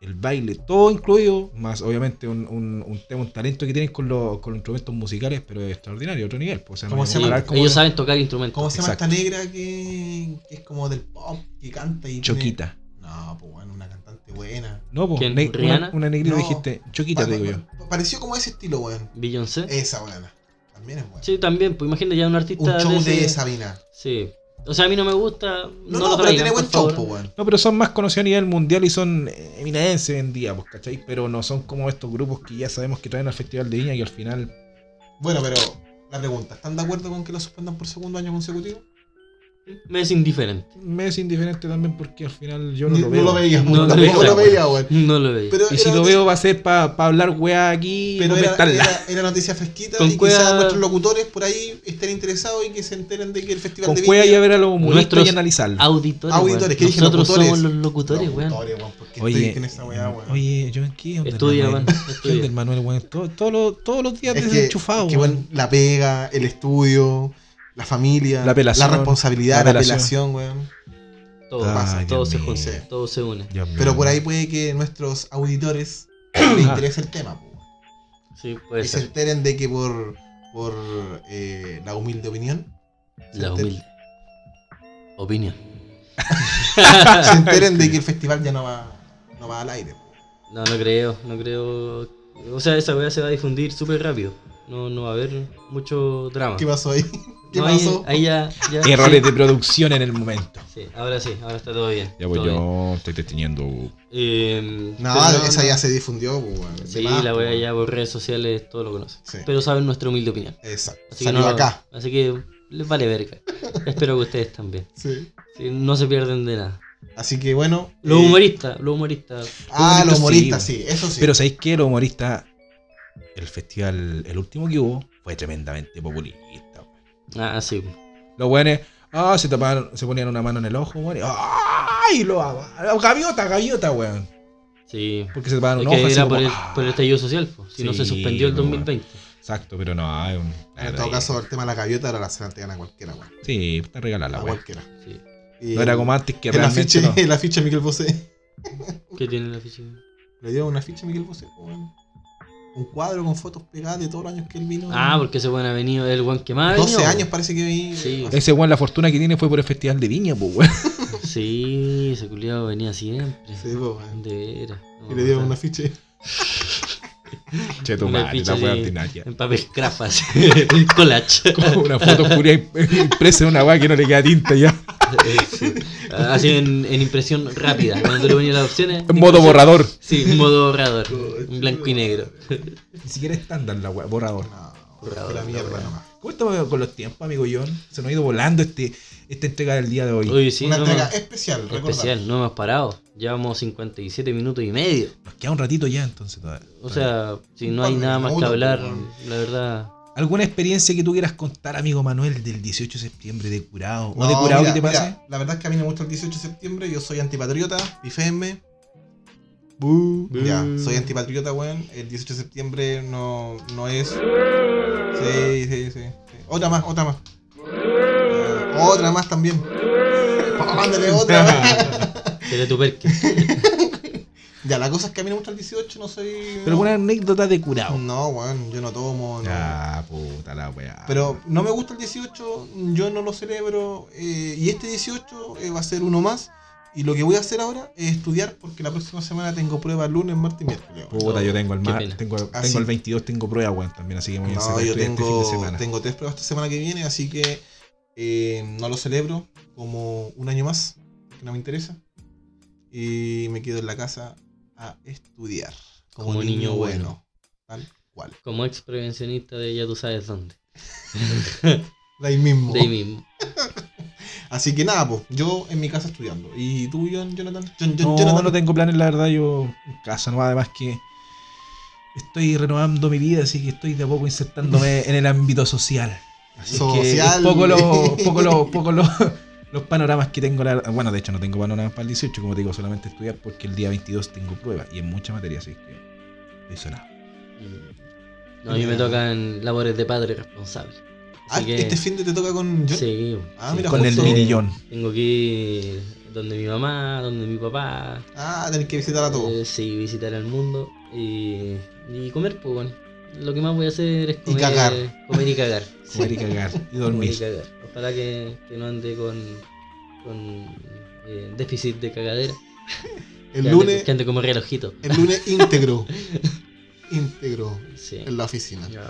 el baile, todo incluido, más obviamente un, un, un tema, un talento que tienen con los, con los instrumentos musicales, pero es extraordinario, otro nivel. Pues, o sea, no ¿Cómo hay se que llama? comparar Sí, como ellos saben tocar instrumentos. ¿Cómo se llama esta negra que, que es como del pop, que canta y tiene- Choquita. No, pues bueno, una cantante buena. No, pues, ¿Quién? ne- ¿Rihanna? una, una negrita No. dijiste, Choquita, te digo yo. Pa- Pareció como ese estilo, weón. Beyoncé. Esa buena. También es buena. Sí, también, pues imagínate ya un artista Un show de, de Sabina. Sí. O sea, a mí no me gusta. No, No, no, lo pero tiene buen weón. No, pero son más conocidos a nivel mundial y son hoy en día, pues, ¿cachai? Pero no son como estos grupos que ya sabemos que traen al Festival de Viña y al final. Bueno, pero la pregunta, ¿están de acuerdo con que lo suspendan por segundo año consecutivo? Me es indiferente. Me es indiferente también porque al final yo no Ni- lo veo. No, tampoco exacto. lo veía, weón. No lo veía. Pero Y si era lo veo va a ser para hablar weá aquí y Pero era, comentarla. era, era noticia fresquita Con y quizás cueva- nuestros locutores por ahí estén interesados y que se enteren de que el festival Con de y Viña- a ver a los humoristas Nuestros y analizarlo. Auditores. Auditores. ¿qué dije? Nosotros Locutores. somos los locutores, weón. Locutores, weón, porque Oye, estoy en esa weá, weón. oye, yo en qué Estudia, Manuel? weón. ¿Qué Estudia. Manuel, weón? Todo- todos los- todos los días que, que, weón. weón, la pega, el estudio, la familia, La apelación, responsabilidad, la la apelación. weón. Todo Ay, pasa, todo se junta, todo se une. Dios mío. Pero por ahí puede que nuestros auditores les interese el tema, po, weón. Sí, puede y se enteren de que por, por eh, la humilde opinión, La humilde. Opinión. se enteren de que el festival ya no va, no va al aire. No, no creo, no creo. O sea, esa weá se va a difundir súper rápido. No, no va a haber mucho drama. ¿Qué pasó ahí? ¿Qué No, pasó? ahí ya, ya- Errores sí, de producción en el momento. sí, ahora sí, ahora está todo bien. Ya pues bien. yo estoy teniendo. Eh, No, pero esa no. ya se difundió. De Sí, más, la weá weón. ya por redes sociales todo lo conocen. Sí. Pero saben nuestra humilde opinión. Exacto. Así que, Salió no, acá. así que les vale verga. Espero que ustedes también. Sí. Sí, no se pierden de nada. Así que bueno. Los eh, humoristas, los humoristas. Ah, los humoristas, humoristas, sí, sí, eso sí. Pero ¿sabéis qué? Los humoristas. El festival, el último que hubo, fue tremendamente populista. weón. Ah, sí. Los weones, ah, se tapaban, se ponían una mano en el ojo, weón. y, ¡Ay! Lo, gaviota, gaviota, weón. Sí. Porque se tapaban Es un ojo. que así era como, por el, ¡ah! por el estallido social, pues. si no se suspendió el pues, 2020. Exacto, pero no, hay un. en todo caso, el tema de la gaviota ahora la la entregan a cualquiera, weón. Sí, está regalada la A weón. cualquiera. Sí. Y No era como antes que realmente. afiche, no. el afiche a Miguel Bosé. ¿Qué tiene la ficha? Le dio un afiche a Miguel Bosé, weón. Un cuadro con fotos pegadas de todos los años que él vino. Ah, porque ese buen ha venido el buen que más ha 12 venido, años parece que vi. Sí. Ese weón, la fortuna que tiene fue por el festival de Viña, pues weón. Sí, ese culiado venía siempre. Sí, po, weón. De veras. No, Y le dieron o un sea, afiche. Che, tu Una madre, weá así. ordinaria. En papel craft, así, un collage. Como una foto curia impresa en una weá que no le queda tinta ya. Sí. Así en, en impresión rápida. Cuando le ponían las opciones. En modo borrador. Sí, en modo borrador. En blanco y negro. Ni siquiera estándar la weá, borrador. No, Borrador, la mierda nomás. ¿Cómo estamos con los tiempos, amigo John? Se nos ha ido volando este, esta entrega del día de hoy. Oye, sí, Una no entrega hemos- especial, recordar. especial, no hemos parado. Llevamos 57 minutos y medio. Nos queda un ratito ya, entonces. todavía. O sea, si no hay nada más que hablar, la verdad. ¿Alguna experiencia que tú quieras contar, amigo Manuel, del 18 de septiembre de curado? ¿O No, de curado mira, que te pase? mira, la verdad es que a mí me gusta el 18 de septiembre. Yo soy antipatriota, bifeme. Bu. Ya, soy antipatriota, weón. El 18 de septiembre no, no es. Sí, sí, sí, sí. Otra más, otra más. Ah, otra más también. Mándale otra. Seré tu perque. ya, la cosa es que a mí me gusta el 18, no soy. Pero alguna anécdota de curado. No, weón, yo no tomo. no. Ya, puta la weá. Pero no me gusta el 18, yo no lo celebro. eh, y este 18 eh, va a ser uno más. Y lo que voy a hacer ahora es estudiar porque la próxima semana tengo pruebas lunes, martes y miércoles. Puta, yo tengo el mar, tengo, Ah, tengo el 22, tengo prueba, weón, también, así que voy a No, yo este fin de semana. tengo tres pruebas esta semana que viene, así que eh, no lo celebro como un año más, que no me interesa. Y me quedo en la casa a estudiar. Como, Como niño, niño bueno. Tal cual. Como ex prevencionista de ya tú sabes dónde. De ahí mismo. De ahí mismo. Así que nada, pues, yo en mi casa estudiando. ¿Y tú, John, Jonathan? John, John, No, Jonathan. no tengo planes, la verdad, yo en casa, no, además que estoy renovando mi vida, así que estoy de a poco insertándome en el ámbito social. Así Social. que poco lo, poco lo, poco lo, los panoramas que tengo, la- bueno, de hecho no tengo panoramas para el 18, como te digo, solamente estudiar porque el día 22 tengo prueba y en mucha materia, así que estoy sonado. Mm. No, a mí me tocan labores de padre responsable. Ah, que, este fin de te toca con John. sí, Ah, sí. mira, Con el justo- mini John. Tengo que ir donde mi mamá, donde mi papá. Ah, tenés que visitar a todos. eh, sí, visitar al mundo y, y comer, pues bueno. Lo que más voy a hacer es Y comer, cagar. comer y cagar. Comer y cagar y Comer y dormir. cagar. Ojalá que, que no ande con, con eh, déficit de cagadera. el que lunes, Ande, que ande como relojito. el lunes íntegro. íntegro Sí. en la oficina. No,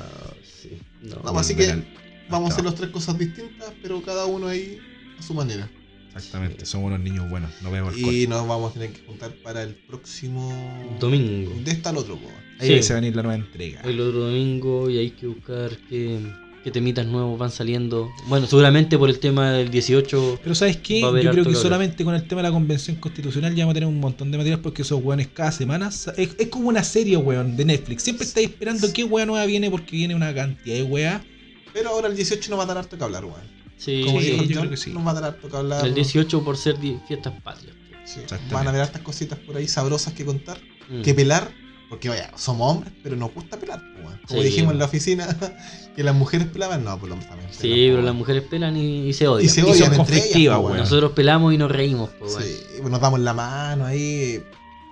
sí. No. Vamos, así que Vamos a hacer las tres cosas distintas, pero cada uno ahí a su manera. Exactamente, somos unos niños buenos, no vemos alcohol. Y nos vamos a tener que juntar para el próximo Domingo. De esta al otro, po. Ahí Sí. se va a venir la nueva entrega. El otro domingo y hay que buscar qué, qué temitas nuevos van saliendo. Bueno, seguramente por el tema del 18. Pero ¿sabes qué? Yo creo que que solamente con el tema de la convención constitucional ya vamos a tener un montón de material porque esos weones cada semana... Es, es como una serie, weón, de Netflix. Siempre estáis esperando qué weá nueva viene porque viene una cantidad de weá. Pero ahora el 18 nos va a dar harto que hablar, weón. Sí, Como Sí, dijo yo John, creo que sí. nos va a dar harto que hablar. el 18 por ser fiestas patrias. Sí. Van a haber hartas cositas por ahí sabrosas que contar, Mm. que pelar. Porque vaya, somos hombres, pero nos gusta pelar, po, weón. Como Sí. dijimos en la oficina, que las mujeres pelaban, no, pues los hombres también. Sí, pelan, po, pero las mujeres pelan y, y se odian. Y se Y odian son entre ellas, po. Nosotros pelamos y nos reímos, pues, bueno. Sí, pues nos damos la mano ahí,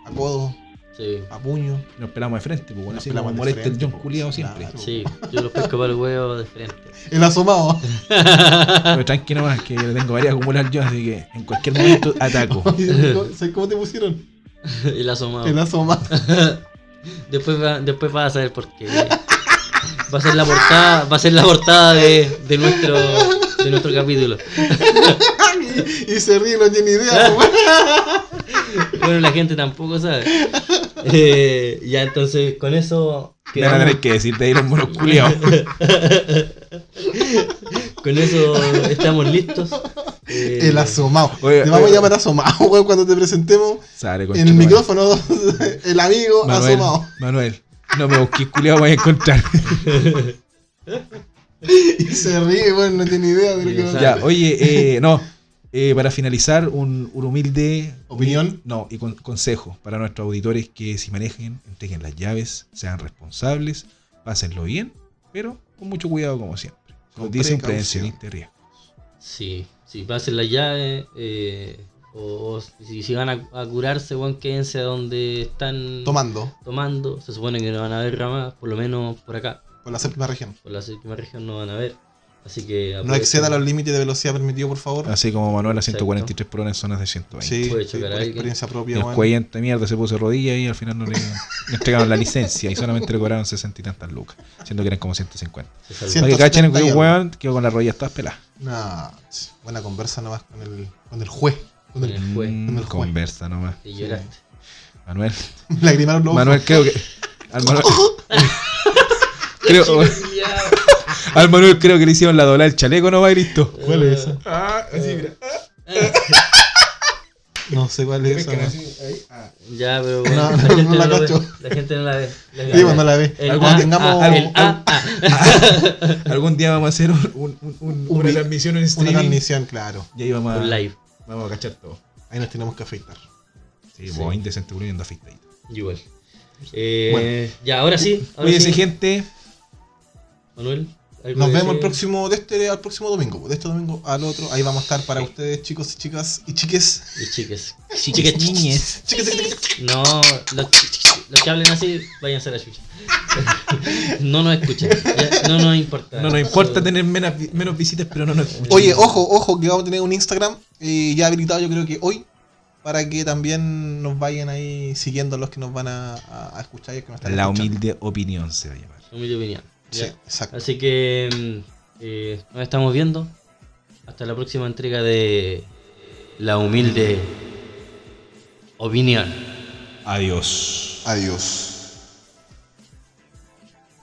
a codo, Sí. a puño. Nos pelamos de frente, pues bueno, Nos así de molesta el John po, culiado claro. siempre. Sí, yo los pesco para el huevo de frente. El asomado. Pero tranqui nomás, que le tengo varias acumuladas yo, así que en cualquier momento ataco. ¿Sabes cómo te pusieron? El asomado. El asomado. Después, va, después vas a saber por qué. Va a ser la portada, va a ser la portada de, de nuestro de nuestro capítulo. Y se ríe, no tiene idea, weón. Bueno, la gente tampoco sabe. Eh, ya entonces con eso Me van a tener que decirte ahí los monos culiados. con eso estamos listos. Eh, El asomado. Oye, Te vamos oye. a llamar asomado, weón, cuando te presentemos. Sale, En el micrófono, el amigo Manuel, asomado. Manuel, no me busques culiado, voy a encontrar. Y se ríe, weón, no tiene idea de lo que va a Ya, oye, eh, no. Eh, para finalizar, un, un humilde ¿Opinión? No, y con- consejo para nuestros auditores que si manejen, entreguen las llaves, sean responsables, pásenlo bien, pero con mucho cuidado como siempre. Como Con dice un prevencionista de riesgo. Sí, sí, pasen la llave. eh, o, o si, si van a, a curarse, bueno, quédense a donde están Tomando, tomando. Se supone que no van a haber ramas, por lo menos por acá. por la séptima región. Por la séptima región no van a ver. Así que No exceda los límites de velocidad permitidos, por favor. Así como Manuel a Exacto. 143 por hora en zonas de 120. Sí, Puede sí, chocar por experiencia propia, el weón. cueyente mierda se puso rodilla y al final no le, le entregaron la licencia y solamente le cobraron 60 y tantas lucas, siendo que eran como 150. Se salva. Cien- Para que cachen 170 y que weón quedó con las rodillas todas peladas. No, ch, buena conversa nomás con el, con el juez. Con el, el juez. Con el juez. conversa nomás. Y lloraste. Manuel, Lagrimaron los Manuel creo que al Manuel, creo, al Manuel creo que le hicieron la dobla del chaleco, no va listo. ¿Cuál es esa? Ah, así, mira. No sé cuál es esa. weón. Ya, pero No, bueno, no, la, gente no la ve. cacho. la gente no la ve. La Sí, pues, no la ve. El Algún A, tengamos A, el algo- A, A. Algún día vamos a hacer un, un- un- un- Un una transmisión en Una streaming transmisión, claro. y ahí vamos a, Un live. vamos a cachar todo. Ahí nos tenemos que afeitar. Sí, Sí. vos indecente volviendo afeitadito. Igual. Eh, Bueno. Ya, ahora sí. Ahora Cuídense, sí. gente. Manuel. ¿Algo Nos vemos el próximo, de este al próximo domingo. De este domingo al otro. Ahí vamos a estar para ustedes, chicos y chicas y chiques. Y chiques. Chiques, niñes. Chiques, chiques, chiques. No, los, los que hablen así, váyanse a la chucha. No nos escuchan. no nos importa. No nos importa tener menos, menos visitas, pero no nos escuchan. Oye, ojo, ojo, que vamos a tener un Instagram eh, ya habilitado, yo creo que hoy. Para que también nos vayan ahí siguiendo los que nos van a, a- a escuchar y que nos están La escuchando. humilde opinión se va a llamar. Humilde opinión. Sí, ya. exacto. Así que mm, eh, nos estamos viendo. Hasta la próxima entrega de La Humilde Opinión. Adiós. Adiós.